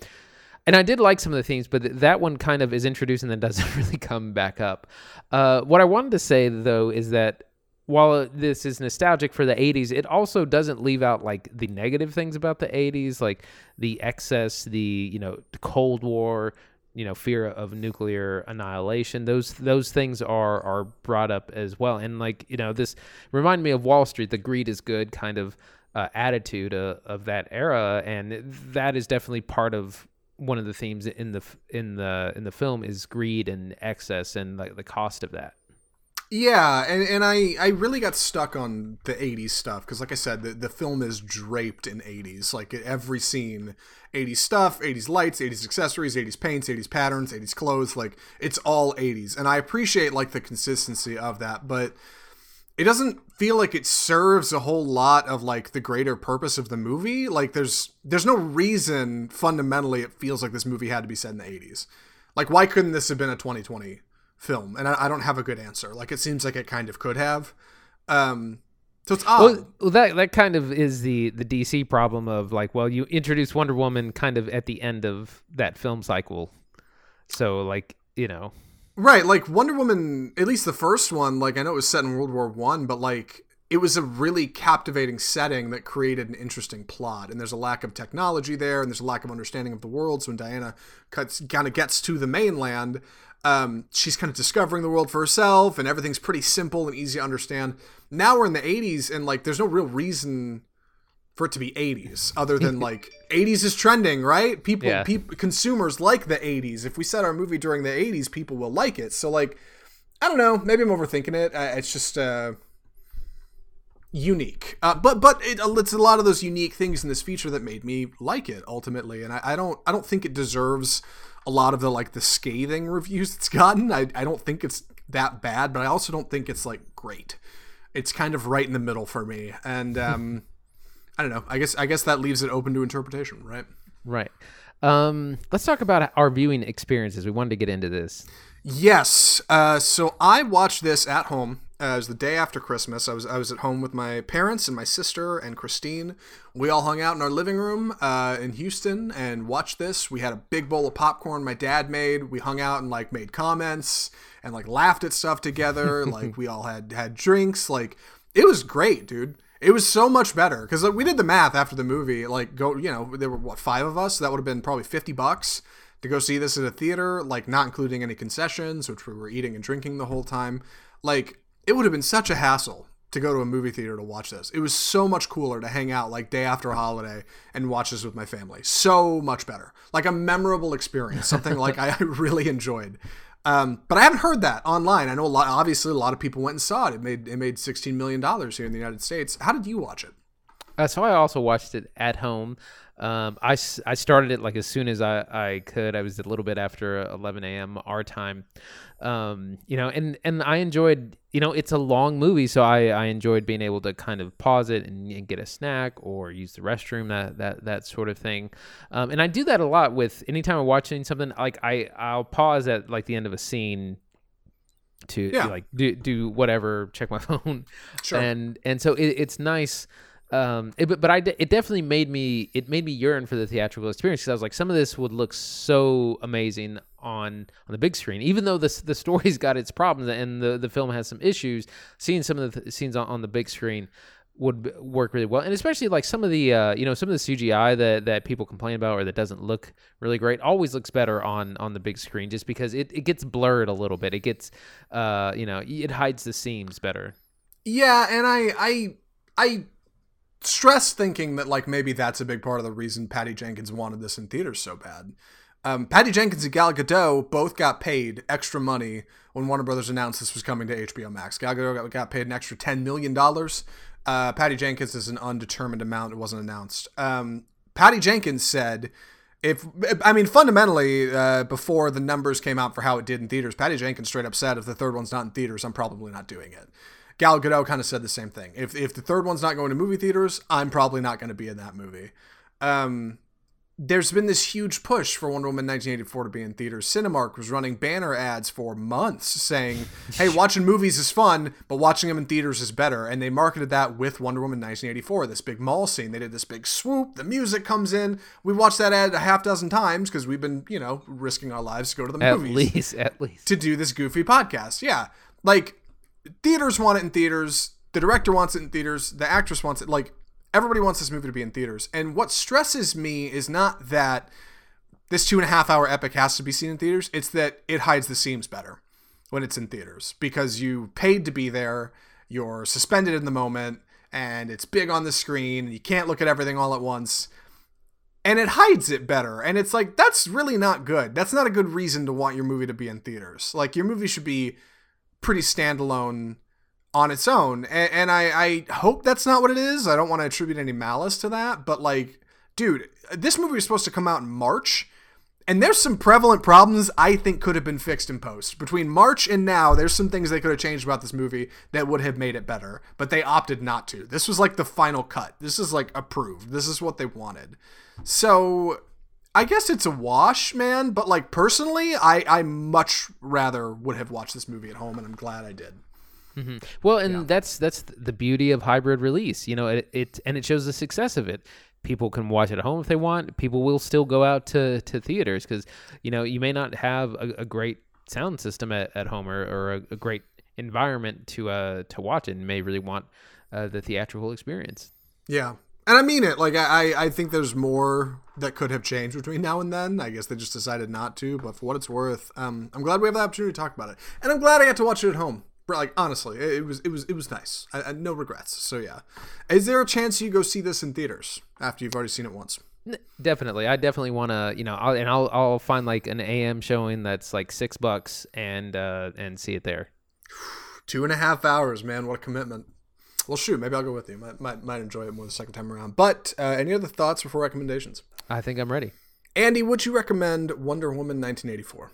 And I did like some of the themes, but th- that one kind of is introduced and then doesn't really come back up. Uh, what I wanted to say though is that while this is nostalgic for the 80s, it also doesn't leave out like the negative things about the 80s, like the excess, the you know the Cold War, you know fear of nuclear annihilation. Those those things are are brought up as well, and like you know this remind me of Wall Street, the greed is good kind of uh, attitude uh, of that era, and that is definitely part of one of the themes in the in the in the film is greed and excess and like the cost of that. Yeah, and, and I, I really got stuck on the 80s stuff because, like I said, the, the film is draped in 80s. Like every scene, 80s stuff, 80s lights, 80s accessories, 80s paints, 80s patterns, 80s clothes. Like it's all 80s. And I appreciate like the consistency of that, but it doesn't feel like it serves a whole lot of like the greater purpose of the movie. Like there's there's no reason fundamentally it feels like this movie had to be set in the 80s. Like why couldn't this have been a 2020 film? And I, I don't have a good answer. Like it seems like it kind of could have. Um so it's odd. Well, well, that that kind of is the the DC problem of like, well, you introduce Wonder Woman kind of at the end of that film cycle, so like you know, Right, like Wonder Woman, at least the first one, like I know it was set in World War One, but like it was a really captivating setting that created an interesting plot. And there's a lack of technology there, and there's a lack of understanding of the world. So when Diana cuts, kind of gets to the mainland, um, she's kind of discovering the world for herself, and everything's pretty simple and easy to understand. Now we're in the 80s, and like there's no real reason for it to be 80s other than like 80s is trending right? People Yeah. peop consumers like the 80s if we set our movie during the 80s people will like it. So like i don't know. Maybe i'm overthinking it. Uh, it's just uh unique. Uh, but but it, it's a lot of those unique things in this feature that made me like it ultimately. And I, I don't i don't think it deserves a lot of the like the scathing reviews it's gotten I, I don't think it's that bad but i also don't think it's like great it's kind of right in the middle for me and um I don't know. I guess I guess that leaves it open to interpretation, right? Right. Um, let's talk about our viewing experiences. We wanted to get into this. Yes. Uh, so I watched this at home. Uh, it was the day after Christmas. I was I was at home with my parents and my sister and Christine. We all hung out in our living room uh, in Houston and watched this. We had a big bowl of popcorn my dad made. We hung out and like made comments and like laughed at stuff together. like we all had had drinks. Like it was great, dude. It was so much better because like, we did the math after the movie. Like go, you know, there were what five of us. So that would have been probably fifty bucks to go see this at a theater, like not including any concessions, which we were eating and drinking the whole time. Like it would have been such a hassle to go to a movie theater to watch this. It was so much cooler to hang out like day after a holiday and watch this with my family. So much better. Like a memorable experience, something like I really enjoyed. Um, but I haven't heard that online. I know a lot. Obviously, a lot of people went and saw it. It made it made sixteen million dollars here in the United States. How did you watch it? Uh, so I also watched it at home. Um, I, I started it like as soon as I, I could. I was a little bit after 11 a.m. our time. Um, you know, and, and I enjoyed, you know, it's a long movie. So I, I enjoyed being able to kind of pause it and, and get a snack or use the restroom, that, that, that sort of thing. Um, and I do that a lot with anytime I'm watching something like I, I'll pause at like the end of a scene to Yeah. like do, do whatever, check my phone. Sure. And, and so it, it's nice um it, but, but i it definitely made me it made me yearn for the theatrical experience because i was like some of this would look so amazing on on the big screen. Even though this the story's got its problems and the the film has some issues seeing some of the th- scenes on, on the big screen would work really well. And especially like some of the uh you know some of the cgi that that people complain about or that doesn't look really great always looks better on on the big screen just because it, it gets blurred a little bit. It gets uh you know it hides the seams better. Yeah, and I I I stress thinking that like maybe that's a big part of the reason Patty Jenkins wanted this in theaters so bad. Um, Patty Jenkins and Gal Gadot both got paid extra money when Warner Brothers announced this was coming to HBO Max. Gal Gadot got, got paid an extra ten million dollars. Uh, Patty Jenkins is an undetermined amount; it wasn't announced. Um, Patty Jenkins said, "If I mean fundamentally, uh, before the numbers came out for how it did in theaters, Patty Jenkins straight up said, if the third one's not in theaters, I'm probably not doing it." Gal Gadot kind of said the same thing. If if the third one's not going to movie theaters, I'm probably not going to be in that movie. Um, there's been this huge push for Wonder Woman 1984 to be in theaters. Cinemark was running banner ads for months saying, "Hey, watching movies is fun, but watching them in theaters is better." And they marketed that with Wonder Woman 1984, this big mall scene. They did this big swoop. The music comes in. We watched that ad a half dozen times because we've been, you know, risking our lives to go to the at movies At least at least to do this goofy podcast. Yeah. Like theaters want it in theaters, the director wants it in theaters, the actress wants it like everybody wants this movie to be in theaters. And what stresses me is not that this two and a half hour epic has to be seen in theaters, it's that it hides the seams better when it's in theaters because you paid to be there, you're suspended in the moment, and it's big on the screen, and you can't look at everything all at once and it hides it better. And it's like that's really not good. That's not a good reason to want your movie to be in theaters. Like your movie should be pretty standalone on its own. And, and I, I hope that's not what it is. I don't want to attribute any malice to that, but like, dude, this movie was supposed to come out in March. And there's some prevalent problems I think could have been fixed in post. Between March and now, there's some things they could have changed about this movie that would have made it better, but they opted not to. This was like the final cut. This is like approved. This is what they wanted. So I guess it's a wash, man, but like personally, I, I much rather would have watched this movie at home, and I'm glad I did. Well, and that's that's the beauty of hybrid release. You know, it, it and it shows the success of it. People can watch it at home if they want. People will still go out to, to theaters because you know you may not have a, a great sound system at, at home or, or a, a great environment to uh to watch it and may really want uh, the theatrical experience. Yeah. And I mean it. Like I, I think there's more that could have changed between now and then. I guess they just decided not to. But for what it's worth, um, I'm glad we have the opportunity to talk about it, and I'm glad I got to watch it at home. But, Like honestly, it, it was it was it was nice. I, I, no regrets. So yeah, is there a chance you go see this in theaters after you've already seen it once? Definitely, I definitely want to, you know, I'll, and I'll I'll find like an AM showing that's like six bucks and uh and see it there. Two and a half hours, man. What a commitment. Well, shoot, maybe I'll go with you. Might might, might enjoy it more the second time around. But uh, any other thoughts before recommendations? I think I'm ready. Andy, would you recommend Wonder Woman 1984?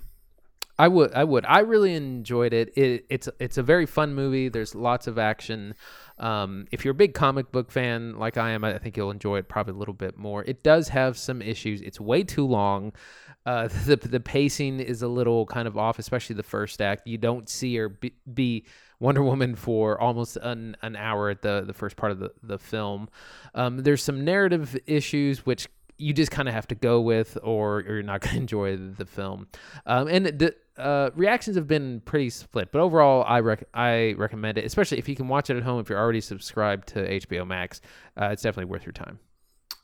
I would. I would. I really enjoyed it. it. It's it's a very fun movie. There's lots of action. Um, if you're a big comic book fan like I am, I think you'll enjoy it probably a little bit more. It does have some issues. It's way too long. Uh, the the pacing is a little kind of off, especially the first act. You don't see her be, be Wonder Woman for almost an, an hour at the, the first part of the, the film. Um, there's some narrative issues which you just kind of have to go with, or, or you're not going to enjoy the film. Um, and the uh, reactions have been pretty split, but overall, I rec- I recommend it, especially if you can watch it at home. If you're already subscribed to HBO Max, uh, it's definitely worth your time.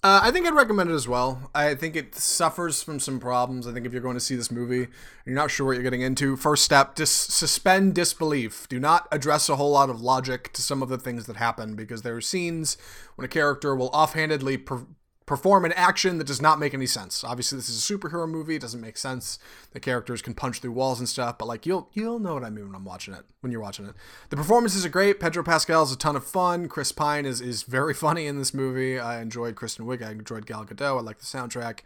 Uh, I think I'd recommend it as well. I think it suffers from some problems. I think if you're going to see this movie, you're not sure what you're getting into. First step: dis- suspend disbelief. Do not address a whole lot of logic to some of the things that happen because there are scenes when a character will offhandedly per- perform an action that does not make any sense. Obviously, this is a superhero movie; it doesn't make sense. The characters can punch through walls and stuff, but like you'll you'll know what I mean when I'm watching it. When you're watching it, the performances are great. Pedro Pascal is a ton of fun. Chris Pine is is very funny in this movie. I enjoyed Kristen Wiig. I enjoyed Gal Gadot. I like the soundtrack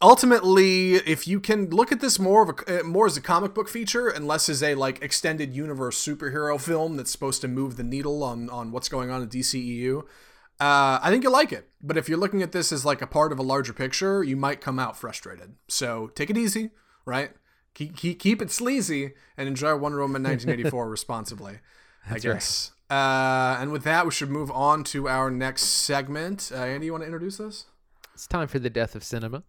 ultimately if you can look at this more of a eh, more as a comic book feature and less as a like extended universe superhero film that's supposed to move the needle on on what's going on in DCEU uh, I think you'll like it. But if you're looking at this as like a part of a larger picture, you might come out frustrated. So take it easy, right? Keep, keep, keep it sleazy and enjoy Wonder Woman 1984 responsibly, I guess. Right. Uh, and with that, we should move on to our next segment. Uh, Andy, you want to introduce this? It's time for the death of cinema.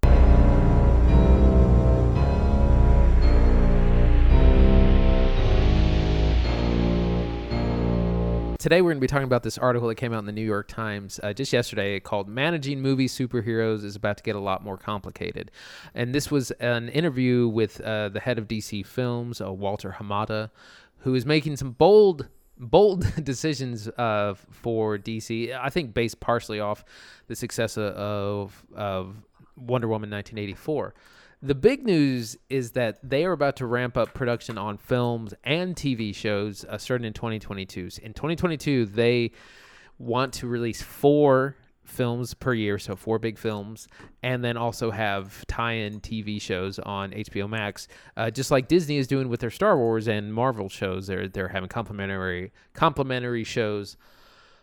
Today we're going to be talking about this article that came out in the New York Times uh, just yesterday called Managing Movie Superheroes is About to Get a Lot More Complicated. And this was an interview with uh, the head of DC Films, uh, Walter Hamada, who is making some bold bold decisions uh, for DC. I think based partially off the success of of Wonder Woman 1984. The big news is that they are about to ramp up production on films and TV shows uh, starting in 2022. In 2022, they want to release four films per year, so four big films, and then also have tie-in TV shows on HBO Max, uh, just like Disney is doing with their Star Wars and Marvel shows. They're they're having complementary complementary shows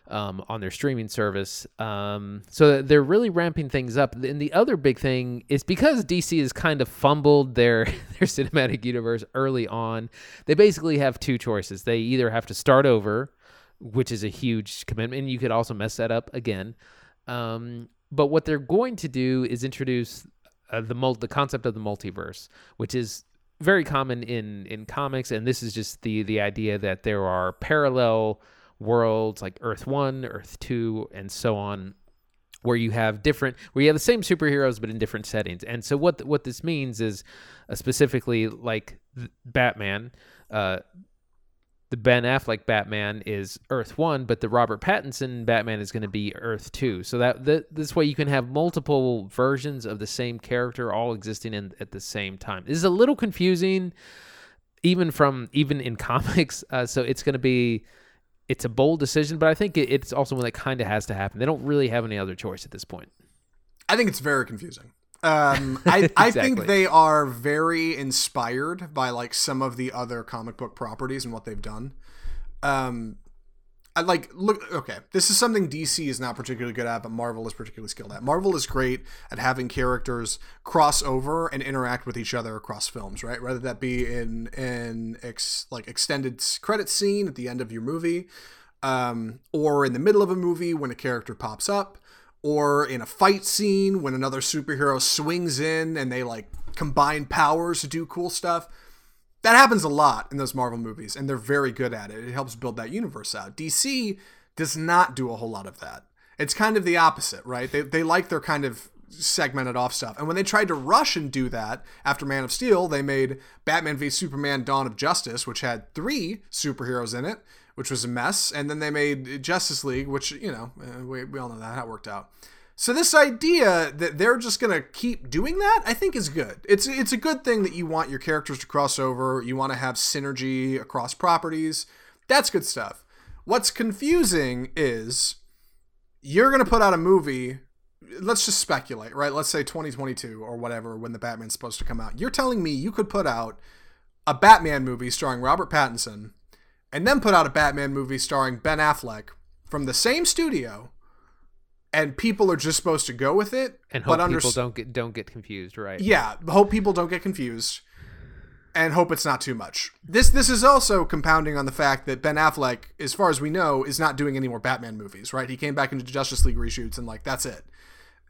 um, on their streaming service. Um, so they're really ramping things up. And the other big thing is because DC has kind of fumbled their their cinematic universe early on. They basically have two choices. They either have to start over, which is a huge commitment, and you could also mess that up again. Um, but what they're going to do is introduce uh, the mul- the concept of the multiverse, which is very common in in comics, and this is just the the idea that there are parallel worlds like Earth 1, Earth 2, and so on where you have different where you have the same superheroes but in different settings. And so what what this means is uh, specifically like Batman uh, the Ben Affleck Batman is Earth 1, but the Robert Pattinson Batman is going to be Earth 2. So that, this way you can have multiple versions of the same character all existing in, at the same time. This is a little confusing even from even in comics. Uh, so it's going to be it's a bold decision, but I think it, it's also one that kind of has to happen. They don't really have any other choice at this point. I think it's very confusing. Um, I, exactly. I think they are very inspired by like some of the other comic book properties and what they've done. Um, I like look okay. This is something DC is not particularly good at, but Marvel is particularly skilled at. Marvel is great at having characters cross over and interact with each other across films, right? Whether that be in in ex, like extended credit scene at the end of your movie, um, or in the middle of a movie when a character pops up, or in a fight scene when another superhero swings in and they like combine powers to do cool stuff that happens a lot in those Marvel movies, and they're very good at it. It helps build that universe out. DC does not do a whole lot of that. It's kind of the opposite, right? They, they like their kind of segmented off stuff. And when they tried to rush and do that after Man of Steel, they made Batman v Superman Dawn of Justice, which had three superheroes in it, which was a mess. And then they made Justice League, which, you know, uh, we, we all know that, it worked out. So this idea that they're just gonna keep doing that, I think, is good. It's it's a good thing that you want your characters to cross over. You want to have synergy across properties. That's good stuff. What's confusing is you're gonna put out a movie. Let's just speculate, right? Let's say 2022 or whatever when the Batman's supposed to come out. You're telling me you could put out a Batman movie starring Robert Pattinson and then put out a Batman movie starring Ben Affleck from the same studio and people are just supposed to go with it and hope but under- people don't get don't get confused, right? yeah hope people don't get confused and hope it's not too much. This this is also compounding on the fact that ben affleck as far as we know is not doing any more batman movies right? He came back into justice league reshoots and like that's it.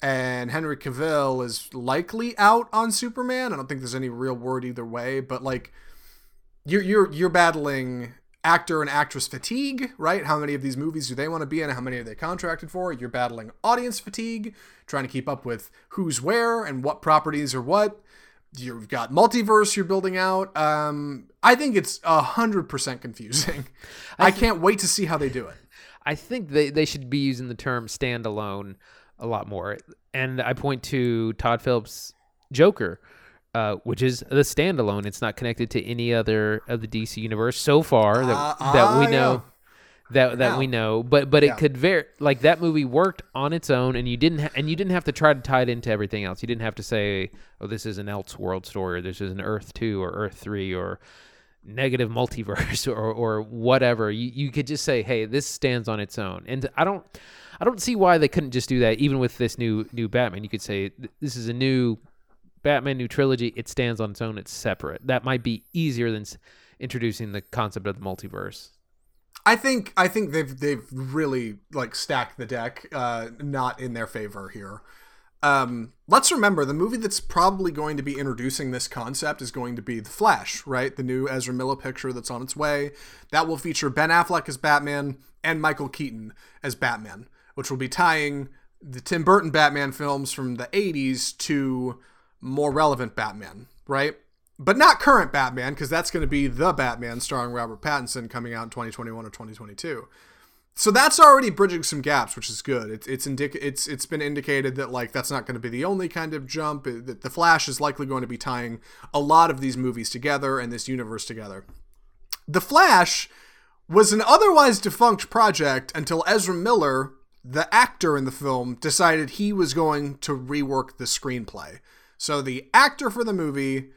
And henry cavill is likely out on superman. I don't think there's any real word either way but like you're you're you're battling actor and actress fatigue, right? How many of these movies do they want to be in? How many are they contracted for? You're battling audience fatigue, trying to keep up with who's where and what properties are what. You've got multiverse you're building out. Um, I think it's a hundred percent confusing. I, can't wait to see how they do it. I think they, they should be using the term standalone a lot more. And I point to Todd Phillips' Joker, uh, which is the standalone. It's not connected to any other of the DC universe so far that, Uh, that we uh, know. yeah. That, that Yeah. we know, but but it could vary. Like that movie worked on its own, and you didn't ha- and you didn't have to try to tie it into everything else. You didn't have to say, "Oh, this is an Elseworld story," or "This is an Earth two or "Earth three or negative multiverse or, or whatever you, you could just say hey this stands on its own and i don't i don't see why they couldn't just do that even with this new new batman you could say this is a new batman new trilogy it stands on its own it's separate that might be easier than introducing the concept of the multiverse I think I think they've they've really like stacked the deck, uh, not in their favor here. Um, let's remember the movie that's probably going to be introducing this concept is going to be The Flash, right? The new Ezra Miller picture that's on its way. That will feature Ben Affleck as Batman and Michael Keaton as Batman, which will be tying the Tim Burton Batman films from the 80s to more relevant Batman, right? But not current Batman, because that's going to be the Batman starring Robert Pattinson coming out in 2021 or 2022 so that's already bridging some gaps, which is good. It's it's indic- it's it's been indicated that like that's not going to be the only kind of jump. That the Flash is likely going to be tying a lot of these movies together and this universe together. The Flash was an otherwise defunct project until Ezra Miller, the actor in the film, decided he was going to rework the screenplay. So the actor for the movie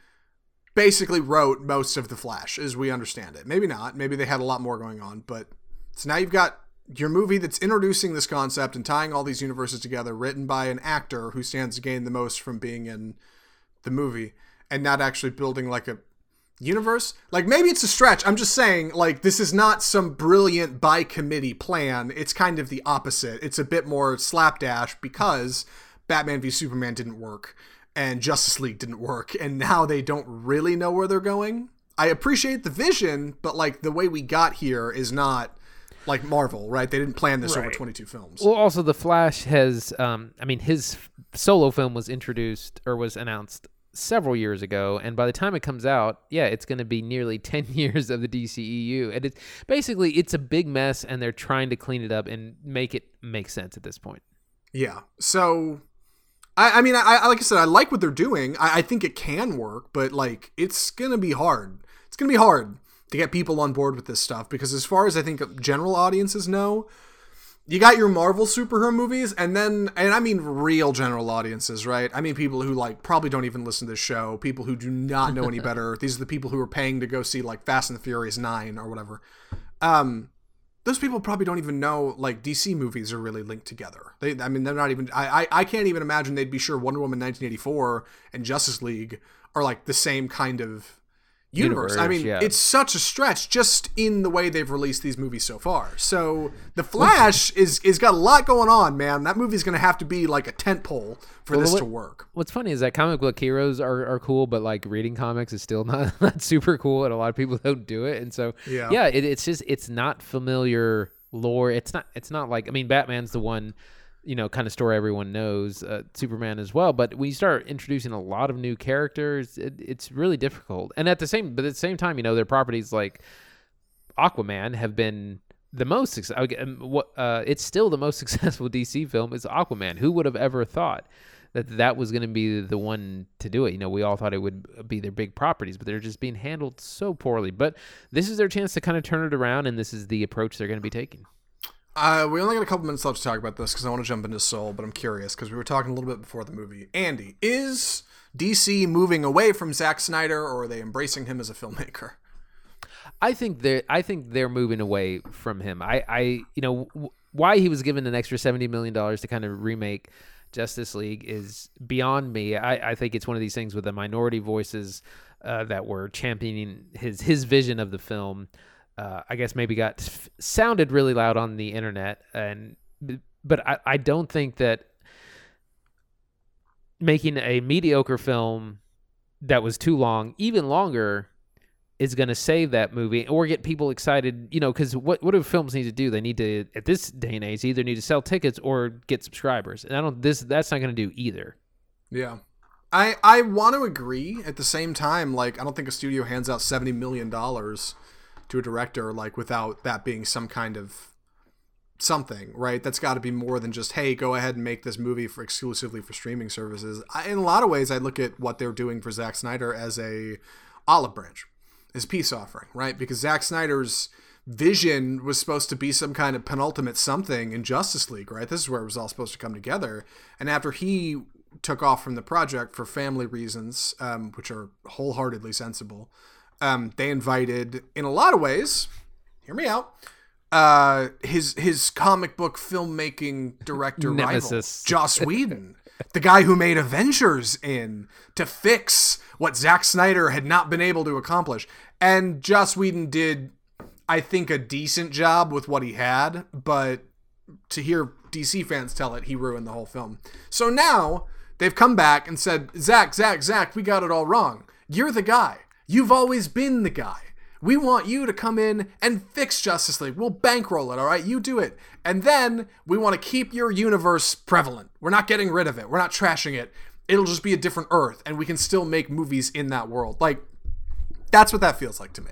basically wrote most of the Flash, as we understand it. Maybe not. Maybe they had a lot more going on, but so now you've got your movie that's introducing this concept and tying all these universes together, written by an actor who stands to gain the most from being in the movie and not actually building like a universe. Like maybe it's a stretch. I'm just saying, like, this is not some brilliant by committee plan. It's kind of the opposite. It's a bit more slapdash because Batman v Superman didn't work and Justice League didn't work, and now they don't really know where they're going. I appreciate the vision, but like the way we got here is not like Marvel, right? They didn't plan this over 22 films. well also the flash has um i mean his solo film was introduced or was announced several years ago and by the time it comes out yeah it's going to be nearly 10 years of the dceu and it's basically it's a big mess and they're trying to clean it up and make it make sense at this point Yeah. So, I, I mean, I, I like I said, I like what they're doing. I, I think it can work, but like, it's gonna be hard. It's gonna be hard to get people on board with this stuff because, as far as I think general audiences know, you got your Marvel superhero movies, and then, and I mean real general audiences, right? I mean people who like probably don't even listen to this show, people who do not know any better. These are the people who are paying to go see like Fast and the Furious Nine or whatever. Um, those people probably don't even know like DC movies are really linked together. They, I mean, they're not even. I, I, I can't even imagine they'd be sure Wonder Woman 1984 and Justice League are like the same kind of universe. I mean, yeah. it's such a stretch just in the way they've released these movies so far. So the Flash is is got a lot going on, man. That movie's gonna have to be like a tent pole for Well, this what- to work. what's funny is that comic book heroes are, are cool but like reading comics is still not, not super cool and a lot of people don't do it and so Yeah. it, it's just it's not familiar lore it's not it's not like i mean batman's the one you know kind of story everyone knows uh, superman as well but when you start introducing a lot of new characters it, it's really difficult and at the same but at the same time you know their properties like aquaman have been the most successful uh it's still the most successful dc film is aquaman who would have ever thought that that was going to be the one to do it. You know, we all thought it would be their big properties, but they're just being handled so poorly. But this is their chance to kind of turn it around, and this is the approach they're going to be taking. Uh, we only got a couple minutes left to talk about this because I want to jump into Soul, but I'm curious because we were talking a little bit before the movie. Andy, is DC moving away from Zack Snyder, or are they embracing him as a filmmaker? I think they're I think they're moving away from him. I I you know w- why he was given an extra seventy million dollars to kind of remake Justice League is beyond me. I I think it's one of these things with the minority voices uh, that were championing his his vision of the film. Uh, I guess maybe got f- sounded really loud on the internet, and but I I don't think that making a mediocre film that was too long, even longer, is going to save that movie or get people excited. You know, because what what do films need to do? They need to at this day and age either need to sell tickets or get subscribers. And I don't this that's not going to do either. Yeah. I I want to agree. At the same time, like I don't think a studio hands out seventy million dollars to a director like without that being some kind of something, right? That's got to be more than just hey, go ahead and make this movie for exclusively for streaming services. I, in a lot of ways, I look at what they're doing for Zack Snyder as a olive branch, as peace offering, right? Because Zack Snyder's vision was supposed to be some kind of penultimate something in Justice League, right? This is where it was all supposed to come together. And after he took off from the project for family reasons, um, which are wholeheartedly sensible, um, they invited, in a lot of ways, hear me out, uh, his his comic book filmmaking director Nemesis. rival, Joss Whedon, the guy who made Avengers in to fix what Zack Snyder had not been able to accomplish. And Joss Whedon did, I think, a decent job with what he had, but to hear DC fans tell it, he ruined the whole film. So now they've come back and said, Zack, Zack, Zack, we got it all wrong. You're the guy. You've always been the guy. We want you to come in and fix Justice League. We'll bankroll it, all right? You do it. And then we want to keep your universe prevalent. We're not getting rid of it. We're not trashing it. It'll just be a different Earth, and we can still make movies in that world. Like, that's what that feels like to me.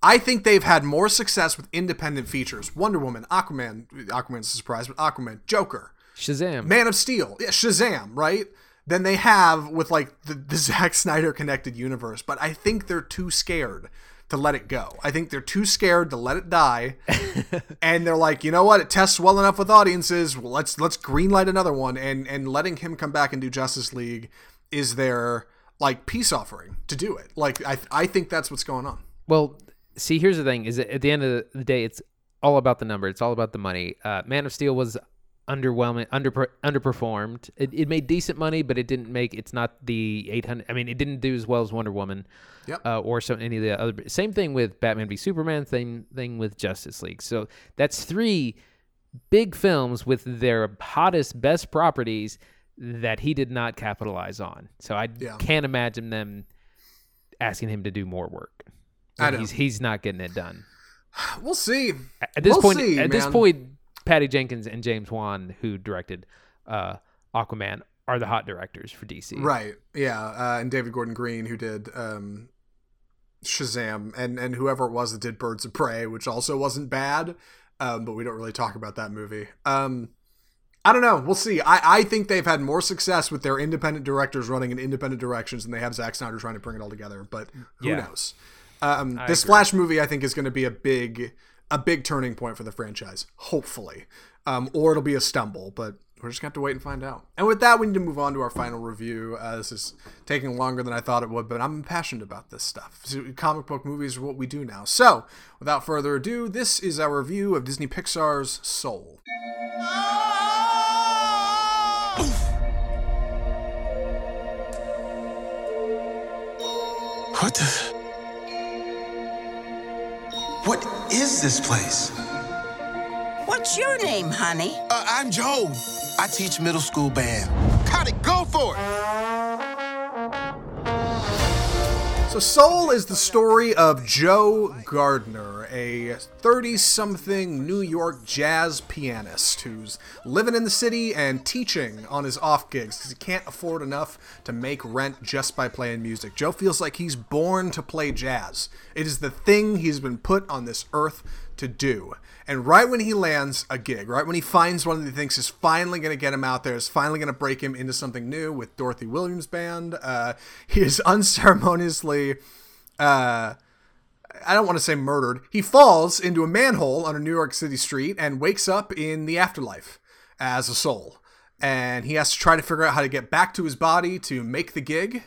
I think they've had more success with independent features. Wonder Woman, Aquaman, Aquaman's a surprise, but Aquaman, Joker, Shazam. Man of Steel, yeah, Shazam, right? Than they have with like the, the Zack Snyder connected universe. But I think they're too scared to let it go. I think they're too scared to let it die. and they're like, you know what? It tests well enough with audiences. Well, let's let's greenlight another one. And and letting him come back and do Justice League is their like peace offering to do it. Like I I think that's what's going on. Well, see, here's the thing: is at the end of the day, it's all about the number. It's all about the money. Uh, Man of Steel was underwhelming, under underperformed. It, it made decent money, but it didn't make. It's not the 800. I mean, it didn't do as well as Wonder Woman, Yep. uh, or so any of the other. Same thing with Batman v Superman. Same thing with Justice League. So that's three big films with their hottest, best properties that he did not capitalize on. So I Yeah. can't imagine them asking him to do more work. I know. He's he's not getting it done. We'll see. At this We'll point, see, at this point, Patty Jenkins and James Wan, who directed uh, Aquaman, are the hot directors for DC. Right. Yeah. Uh, and David Gordon Green, who did um, Shazam, and and whoever it was that did Birds of Prey, which also wasn't bad, um, but we don't really talk about that movie. Um, I don't know. We'll see. I, I think they've had more success with their independent directors running in independent directions than they have Zack Snyder trying to bring it all together. But who Yeah. knows? Um, this. Flash movie, I think, is going to be a big a big turning point for the franchise. Hopefully, um, or it'll be a stumble. But we're just to have to wait and find out. And with that, we need to move on to our final review. Uh, this is taking longer than I thought it would, but I'm passionate about this stuff. So, comic book movies are what we do now. So, without further ado, this is our review of Disney Pixar's Soul. What the? What is this place? What's your name, honey? Uh, I'm Joe. I teach middle school band. Got it, go for it. So, Soul is the story of Joe Gardner, a 30 something New York jazz pianist who's living in the city and teaching on his off gigs because he can't afford enough to make rent just by playing music. Joe feels like he's born to play jazz, it is the thing he's been put on this earth to do. And right when he lands a gig, right when he finds one that he thinks is finally going to get him out there, is finally going to break him into something new with Dorothy Williams Band, uh, he is unceremoniously, uh, I don't want to say murdered. He falls into a manhole on a New York City street and wakes up in the afterlife as a soul. and he has to try to figure out how to get back to his body to make the gig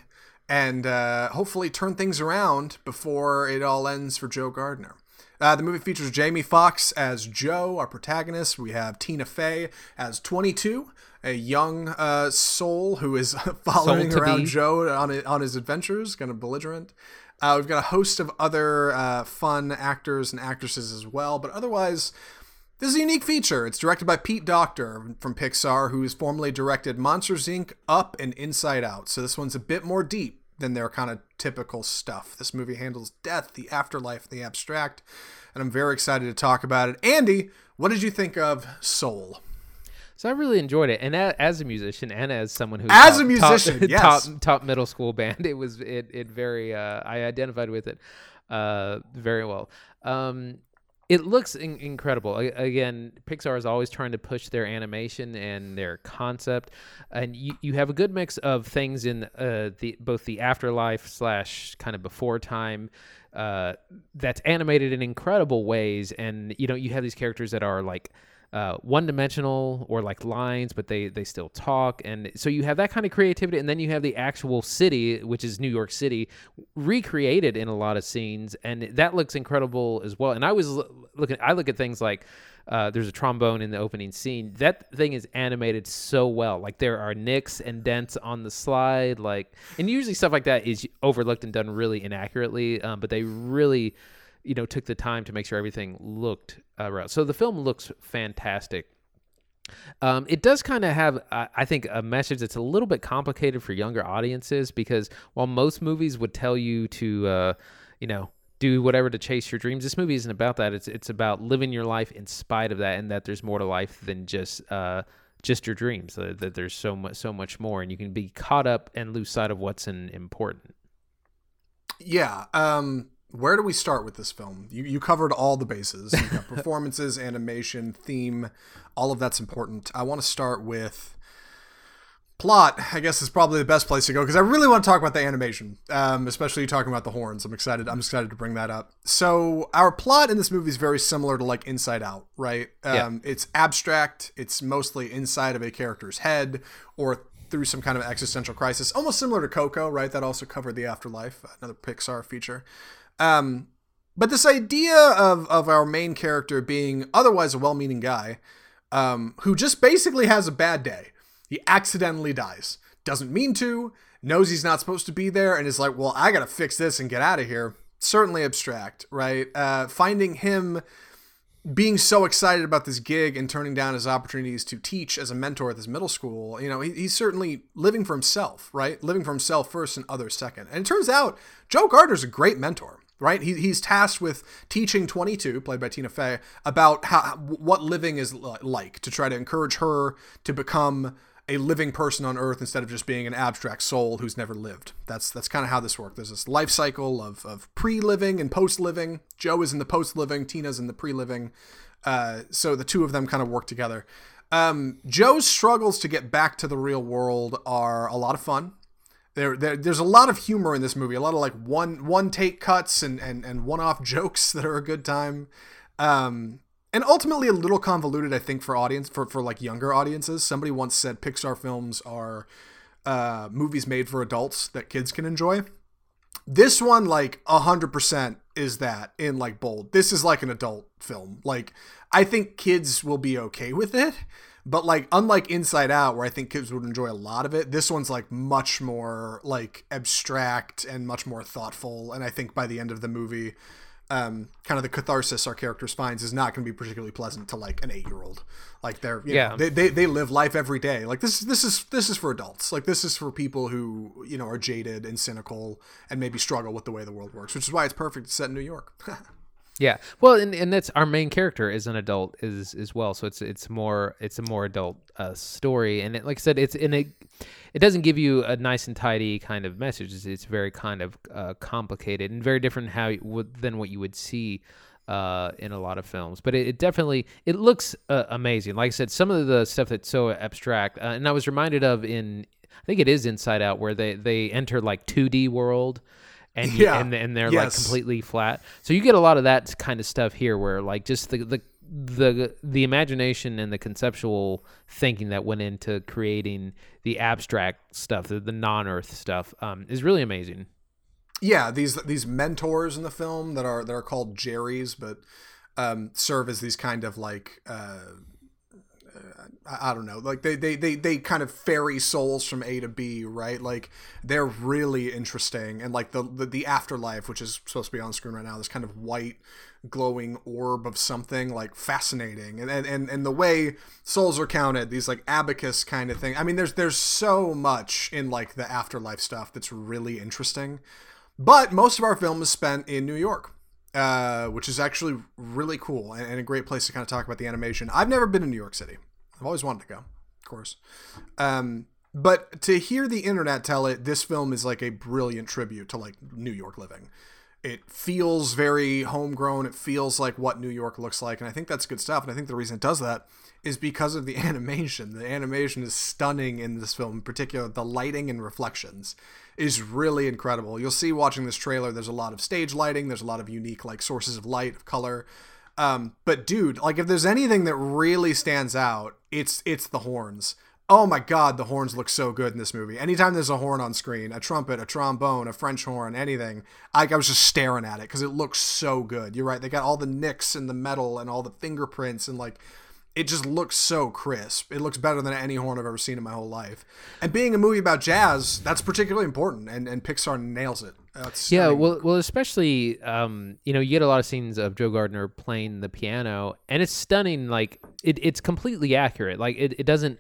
and uh, hopefully turn things around before it all ends for Joe Gardner. Uh, the movie features Jamie Foxx as Joe, our protagonist. We have Tina Fey as 22, a young uh, soul who is following around be. Joe on, on his adventures, kind of belligerent. Uh, we've got a host of other uh, fun actors and actresses as well, but otherwise, this is a unique feature. It's directed by Pete Docter from Pixar, who's formerly directed Monsters Inc., Up, and Inside Out. So this one's a bit more deep than their kind of typical stuff. This movie handles death, the afterlife, the abstract, and I'm very excited to talk about it. Andy, what did you think of Soul? So I really enjoyed it, and as a musician and as someone who As taught- a musician, taught, yes. taught, taught middle school band, it was it it very uh, I identified with it uh, very well. Um, it looks in- incredible. A- Again, Pixar is always trying to push their animation and their concept, and you, you have a good mix of things in uh, the both the afterlife slash kind of before time uh, that's animated in incredible ways, and you know you have these characters that are like uh, one dimensional or like lines, but they they still talk, and so you have that kind of creativity, and then you have the actual city, which is New York City, recreated in a lot of scenes, and that looks incredible as well. And I was looking, I look at things like. Uh, there's a trombone in the opening scene. That thing is animated so well. Like there are nicks and dents on the slide. Like, and usually stuff like that is overlooked and done really inaccurately. Um, but they really, you know, took the time to make sure everything looked uh, right. So the film looks fantastic. Um, it does kind of have, I think, a message that's a little bit complicated for younger audiences because while most movies would tell you to, uh, you know, do whatever to chase your dreams, this movie isn't about that. It's it's about living your life in spite of that, and that there's more to life than just uh, just your dreams. Uh, that there's so much so much more, and you can be caught up and lose sight of what's important. Yeah. Um, where do we start with this film? You, you covered all the bases. Got performances, animation, theme, all of that's important. I want to start with plot. I guess is probably the best place to go because I really want to talk about the animation, um, especially talking about the horns. I'm excited. I'm excited to bring that up. So our plot in this movie is very similar to like Inside Out, right? Yeah. Um, It's abstract. It's mostly inside of a character's head or through some kind of existential crisis, almost similar to Coco, right? That also covered the afterlife, another Pixar feature. Um, but this idea of of our main character being otherwise a well-meaning guy, um, who just basically has a bad day. He accidentally dies. Doesn't mean to, knows he's not supposed to be there, and is like, well, I gotta fix this and get out of here. Certainly abstract, right? Uh, finding him being so excited about this gig and turning down his opportunities to teach as a mentor at this middle school, you know, he, he's certainly living for himself, right? Living for himself first and others second. And it turns out Joe Gardner's a great mentor, right? He, he's tasked with teaching 22, played by Tina Fey, about how what living is like to try to encourage her to become a living person on Earth instead of just being an abstract soul who's never lived. That's that's kind of how this works. There's this life cycle of, of pre-living and post-living. Joe is in the post-living, Tina's in the pre-living. Uh, so the two of them kind of work together. Um, Joe's struggles to get back to the real world are a lot of fun. There, there, there's a lot of humor in this movie. A lot of like one one take cuts and and, and one off jokes that are a good time. Um, and ultimately a little convoluted, I think, for audience for for like younger audiences. Somebody once said Pixar films are uh, movies made for adults that kids can enjoy. This one, like hundred percent, is that in like bold. This is like an adult film. Like I think kids will be okay with it, but like unlike Inside Out, where I think kids would enjoy a lot of it, this one's like much more like abstract and much more thoughtful. And I think by the end of the movie, um, kind of the catharsis our characters finds is not going to be particularly pleasant to like an eight year old. Like they're you Yeah. know, they, they they live life every day. Like this this is this is for adults. Like this is for people who you know are jaded and cynical and maybe struggle with the way the world works, which is why it's perfect to set in New York. Yeah, well, and, and that's our main character is an adult is as well, so it's it's more it's a more adult uh, story, and it, like I said, it's in a it doesn't give you a nice and tidy kind of message. It's, it's very kind of uh, complicated and very different how than what you would see uh, in a lot of films. But it, it definitely it looks uh, amazing. Like I said, some of the stuff that's so abstract, uh, and I was reminded of in I think it is Inside Out where they they enter like 2D world. And, you- Yeah. and and they're like completely flat. So you get a lot of that kind of stuff here, where like just the the, the the imagination and the conceptual thinking that went into creating the abstract stuff, the, the non-Earth stuff, um, is really amazing. Yeah, these these mentors in the film that are that are called Jerry's, but um, serve as these kind of like uh, I, I don't know, like they, they they they kind of ferry souls from A to B, right? Like they're really interesting, and like the, the the afterlife, which is supposed to be on screen right now, this kind of white glowing orb of something like fascinating. And, and and and the way souls are counted these like abacus kind of thing i mean there's there's so much in like the afterlife stuff that's really interesting. But most of our film is spent in new york uh, which is actually really cool and, and, a great place to kind of talk about the animation i've never been in new york city i've always wanted to go of course um, but to hear the internet tell it this film is like a brilliant tribute to like new york living it feels very homegrown. It feels like what New York looks like, and I think that's good stuff. And I think the reason it does that is because of the animation. The animation is stunning in this film, in particular. The lighting and reflections is really incredible. You'll see watching this trailer. There's a lot of stage lighting. There's a lot of unique like sources of light, of color. Um, but dude, like if there's anything that really stands out, it's it's the horns oh my god, the horns look so good in this movie. Anytime there's a horn on screen, a trumpet, a trombone, a French horn, anything, I, I was just staring at it because it looks so good. You're right; they got all the nicks and the metal and all the fingerprints and like. It just looks so crisp. It looks better than any horn I've ever seen in my whole life. And being a movie about jazz, that's particularly important. And, and Pixar nails it. That's yeah, well, well, especially um, you know, you get a lot of scenes of Joe Gardner playing the piano, and it's stunning. Like it, it's completely accurate. Like it, it doesn't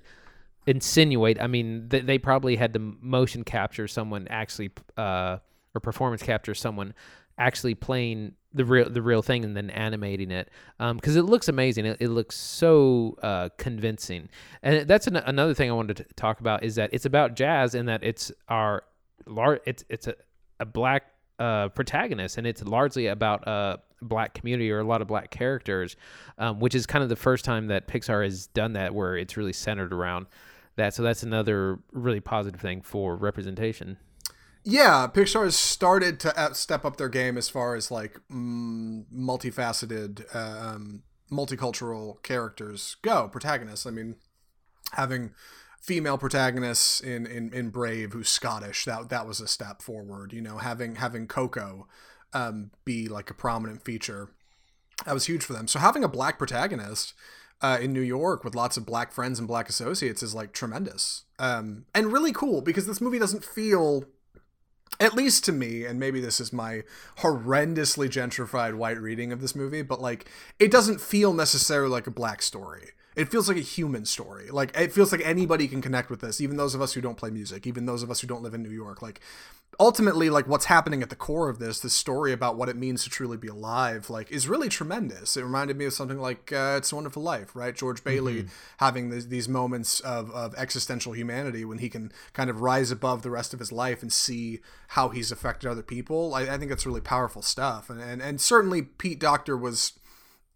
insinuate. I mean, they, they probably had to motion capture someone actually, uh, or performance capture someone actually playing the real the real thing and then animating it because um, it looks amazing. It, it looks so uh, convincing, and that's an, another thing I wanted to talk about is that it's about jazz and that it's our large it's it's a, a black uh, protagonist and it's largely about a uh, black community or a lot of black characters, um, which is kind of the first time that Pixar has done that where it's really centered around that. So that's another really positive thing for representation. Yeah, Pixar has started to uh, step up their game as far as like mm, multifaceted, um, multicultural characters go. Protagonists. I mean, having female protagonists in, in in Brave who's Scottish that that was a step forward. You know, having having Coco um, be like a prominent feature that was huge for them. So having a black protagonist uh, in New York with lots of black friends and black associates is like tremendous um, and really cool because this movie doesn't feel at least to me and maybe this is my horrendously gentrified white reading of this movie but like it doesn't feel necessarily like a black story it feels like a human story. Like it feels like anybody can connect with this, even those of us who don't play music, even those of us who don't live in New York. Like ultimately, like what's happening at the core of this, this story about what it means to truly be alive, like is really tremendous. It reminded me of something like uh, It's a Wonderful Life, right? George Bailey mm-hmm. having these, these moments of, of existential humanity when he can kind of rise above the rest of his life and see how he's affected other people. I, I think that's really powerful stuff. And, and, and certainly Pete Docter was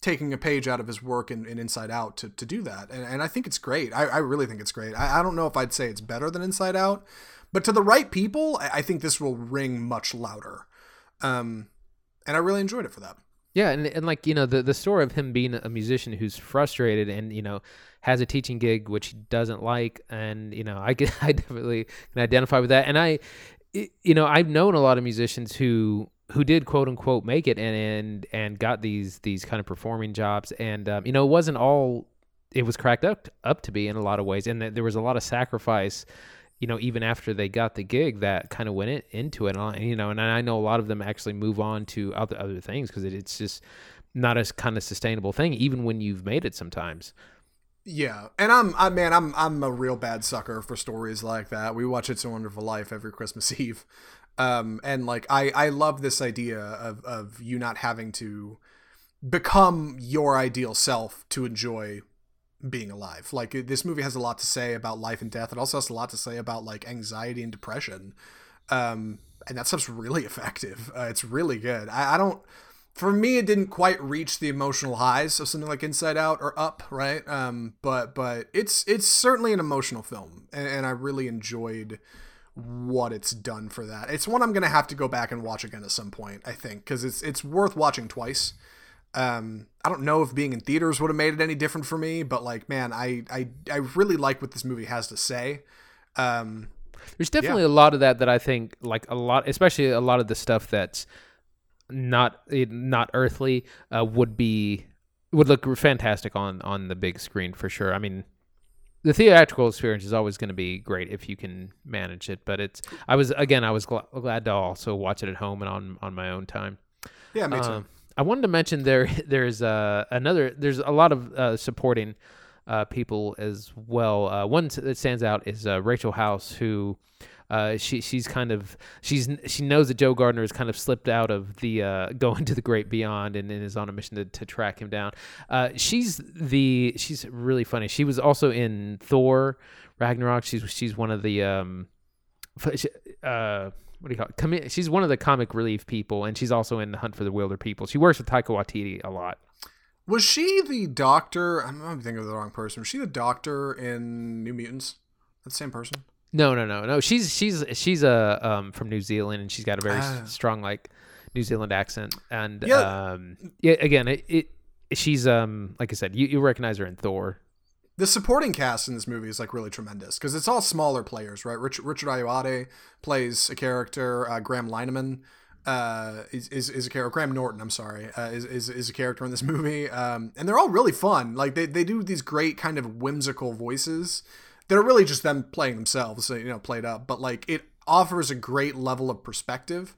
taking a page out of his work in, in Inside Out to, to do that. And, and I think it's great. I, I really think it's great. I, I don't know if I'd say it's better than Inside Out, but to the right people, I, I think this will ring much louder. Um, and I really enjoyed it for that. Yeah, and, and like you know the the story of him being a musician who's frustrated and you know has a teaching gig which he doesn't like, and you know I can I definitely can identify with that, and I, you know I've known a lot of musicians who who did quote unquote make it and and and got these these kind of performing jobs. And um, you know it wasn't all it was cracked up up to be in a lot of ways. And there was a lot of sacrifice you know even after they got the gig that kind of went in, into it and you know and I know a lot of them actually move on to other other things because it, it's just not a kind of sustainable thing even when you've made it sometimes. Yeah, and I'm I man, I'm I'm a real bad sucker for stories like that. We watch It's a Wonderful Life every Christmas Eve, um, and like I I love this idea of of you not having to become your ideal self to enjoy being alive. Like this movie has a lot to say about life and death. It also has a lot to say about like anxiety and depression. Um, and that stuff's really effective. Uh, it's really good. I, I don't. For me, it didn't quite reach the emotional highs of something like Inside Out or Up, right? Um, but but it's it's certainly an emotional film, and, and I really enjoyed what it's done for that. It's one I'm gonna have to go back and watch again at some point. I think because it's it's worth watching twice. Um, I don't know if being in theaters would have made it any different for me, but like, man, I I, I really like what this movie has to say. Um, There's definitely a lot of that that I think, like a lot, especially a lot of the stuff that's not eh, not earthly, uh, would be would look fantastic on on the big screen for sure. I mean, the theatrical experience is always going to be great if you can manage it. But it's I was again I was gl- glad to also watch it at home and on on my own time. yeah, me too. Um, I wanted to mention there there's uh, another there's a lot of uh, supporting uh, people as well. Uh, one that stands out is uh, Rachel House, who uh, she she's kind of she's she knows that Joe Gardner has kind of slipped out of the uh, going to the great beyond and, and is on a mission to, to track him down. Uh, she's the she's really funny. She was also in Thor Ragnarok. She's she's one of the um, uh, what do you call it? She's one of the comic relief people, and she's also in the Hunt for the Wilderpeople. She works with Taika Waititi a lot. Was she the doctor? I'm, I'm thinking of the wrong person. Was she the doctor in New Mutants? That's the same person. No, no, no, no. She's she's she's a um from New Zealand, and she's got a very Ah. strong like New Zealand accent. And Yeah. um, yeah, again, it, it she's um like I said, you, you recognize her in Thor. The supporting cast in this movie is like really tremendous because it's all smaller players, right? Richard, Richard Ayoade plays a character. Uh, Graham Linehan uh, is, is is a character. Graham Norton, I'm sorry, uh, is, is is a character in this movie, um, and they're all really fun. Like they they do these great kind of whimsical voices that are really just them playing themselves, you know, played up. But like it offers a great level of perspective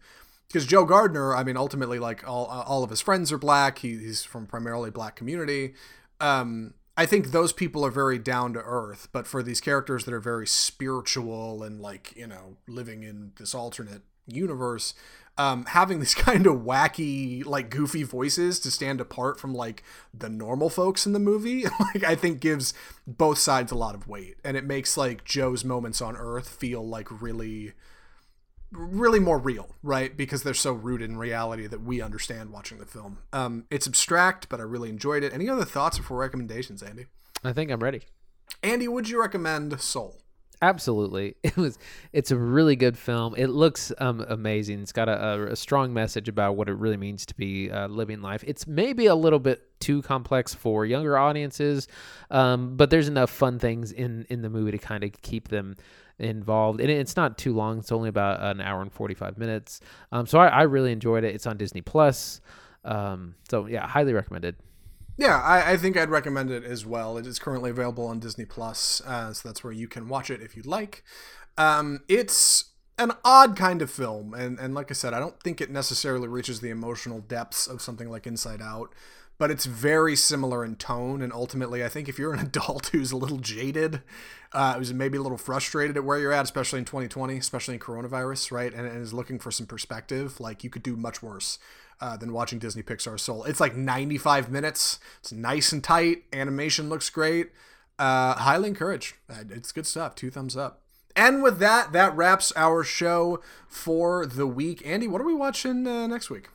because Joe Gardner, I mean, ultimately, like all all of his friends are black. He, he's from primarily black community. Um, I think those people are very down to earth, but for these characters that are very spiritual and like you know living in this alternate universe, um, having these kind of wacky, like goofy voices to stand apart from like the normal folks in the movie, like I think gives both sides a lot of weight, and it makes like Joe's moments on Earth feel like really really more real, right? Because they're so rooted in reality that we understand watching the film. Um, it's abstract, but I really enjoyed it. Any other thoughts before recommendations, Andy? I think I'm ready. Andy, would you recommend Soul? Absolutely, it was. It's a really good film. It looks um, amazing. It's got a, a, a strong message about what it really means to be uh, living life. It's maybe a little bit too complex for younger audiences, um, but there's enough fun things in in the movie to kind of keep them involved. And it's not too long. It's only about an hour and forty five minutes. Um, so I, I really enjoyed it. It's on Disney Plus. Um, so yeah, highly recommended. Yeah, I, I think I'd recommend it as well. It is currently available on Disney Plus, uh, so that's where you can watch it if you'd like. Um, it's an odd kind of film, and and like I said, I don't think it necessarily reaches the emotional depths of something like Inside Out, but it's very similar in tone. And ultimately, I think if you're an adult who's a little jaded, uh, who's maybe a little frustrated at where you're at, especially in 2020, especially in coronavirus, right, and, and is looking for some perspective, like you could do much worse uh, than watching Disney Pixar Soul. It's like 95 minutes. It's nice and tight. Animation looks great. Uh, highly encouraged. Uh, It's good stuff. Two thumbs up. And with that, that wraps our show for the week. Andy, what are we watching uh, next week?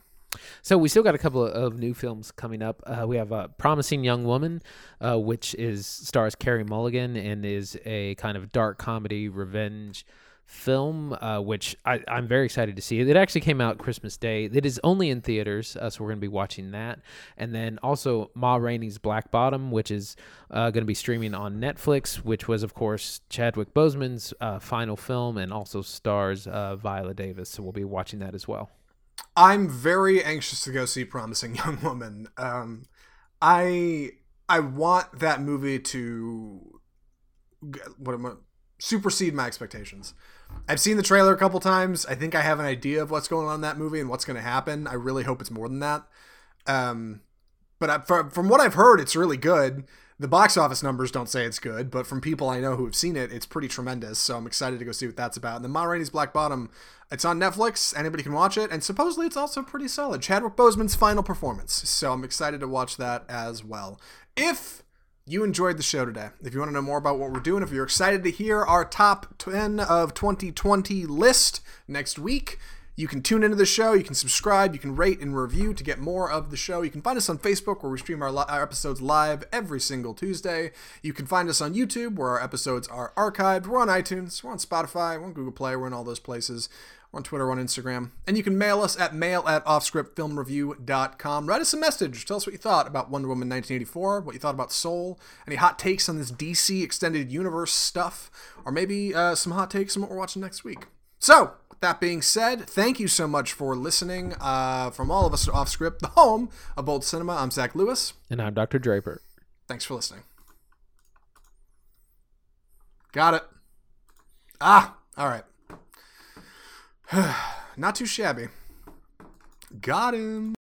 So we still got a couple of, new films coming up. Uh, we have uh, "Promising Young Woman," uh, which is stars Carey Mulligan and is a kind of dark comedy revenge film, uh, which I, I'm very excited to see. It actually came out Christmas Day. It is only in theaters, uh, so we're going to be watching that. And then also Ma Rainey's Black Bottom, which is uh, going to be streaming on Netflix, which was, of course, Chadwick Boseman's uh, final film and also stars uh, Viola Davis. So we'll be watching that as well. I'm very anxious to go see Promising Young Woman. Um, I I want that movie to what am I, supersede my expectations. I've seen the trailer a couple times. I think I have an idea of what's going on in that movie and what's going to happen. I really hope it's more than that. Um, but I, from, from what I've heard, it's really good. The box office numbers don't say it's good, but from people I know who have seen it, it's pretty tremendous. So I'm excited to go see what that's about. And then Ma Rainey's Black Bottom, it's on Netflix. Anybody can watch it, and supposedly it's also pretty solid. Chadwick Boseman's final performance. So I'm excited to watch that as well. If you enjoyed the show today, if you want to know more about what we're doing, if you're excited to hear our top 10 of 2020 list next week, You can tune into the show. You can subscribe. You can rate and review to get more of the show. You can find us on Facebook, where we stream our, li- our episodes live every single Tuesday. You can find us on YouTube, where our episodes are archived. We're on iTunes. We're on Spotify. We're on Google Play. We're in all those places. We're on Twitter. On Instagram. And you can mail us at mail at offscriptfilmreview.com. Write us a message. Tell us what you thought about Wonder Woman 1984, what you thought about Soul, any hot takes on this DC Extended Universe stuff, or maybe uh, some hot takes on what we're watching next week. So, with that being said, thank you so much for listening. Uh, from all of us at Off Script, the home of Bold Cinema, I'm Zach Lewis. And I'm Dr. Draper. Thanks for listening. Got it. Ah, all right. Not too shabby. Got him.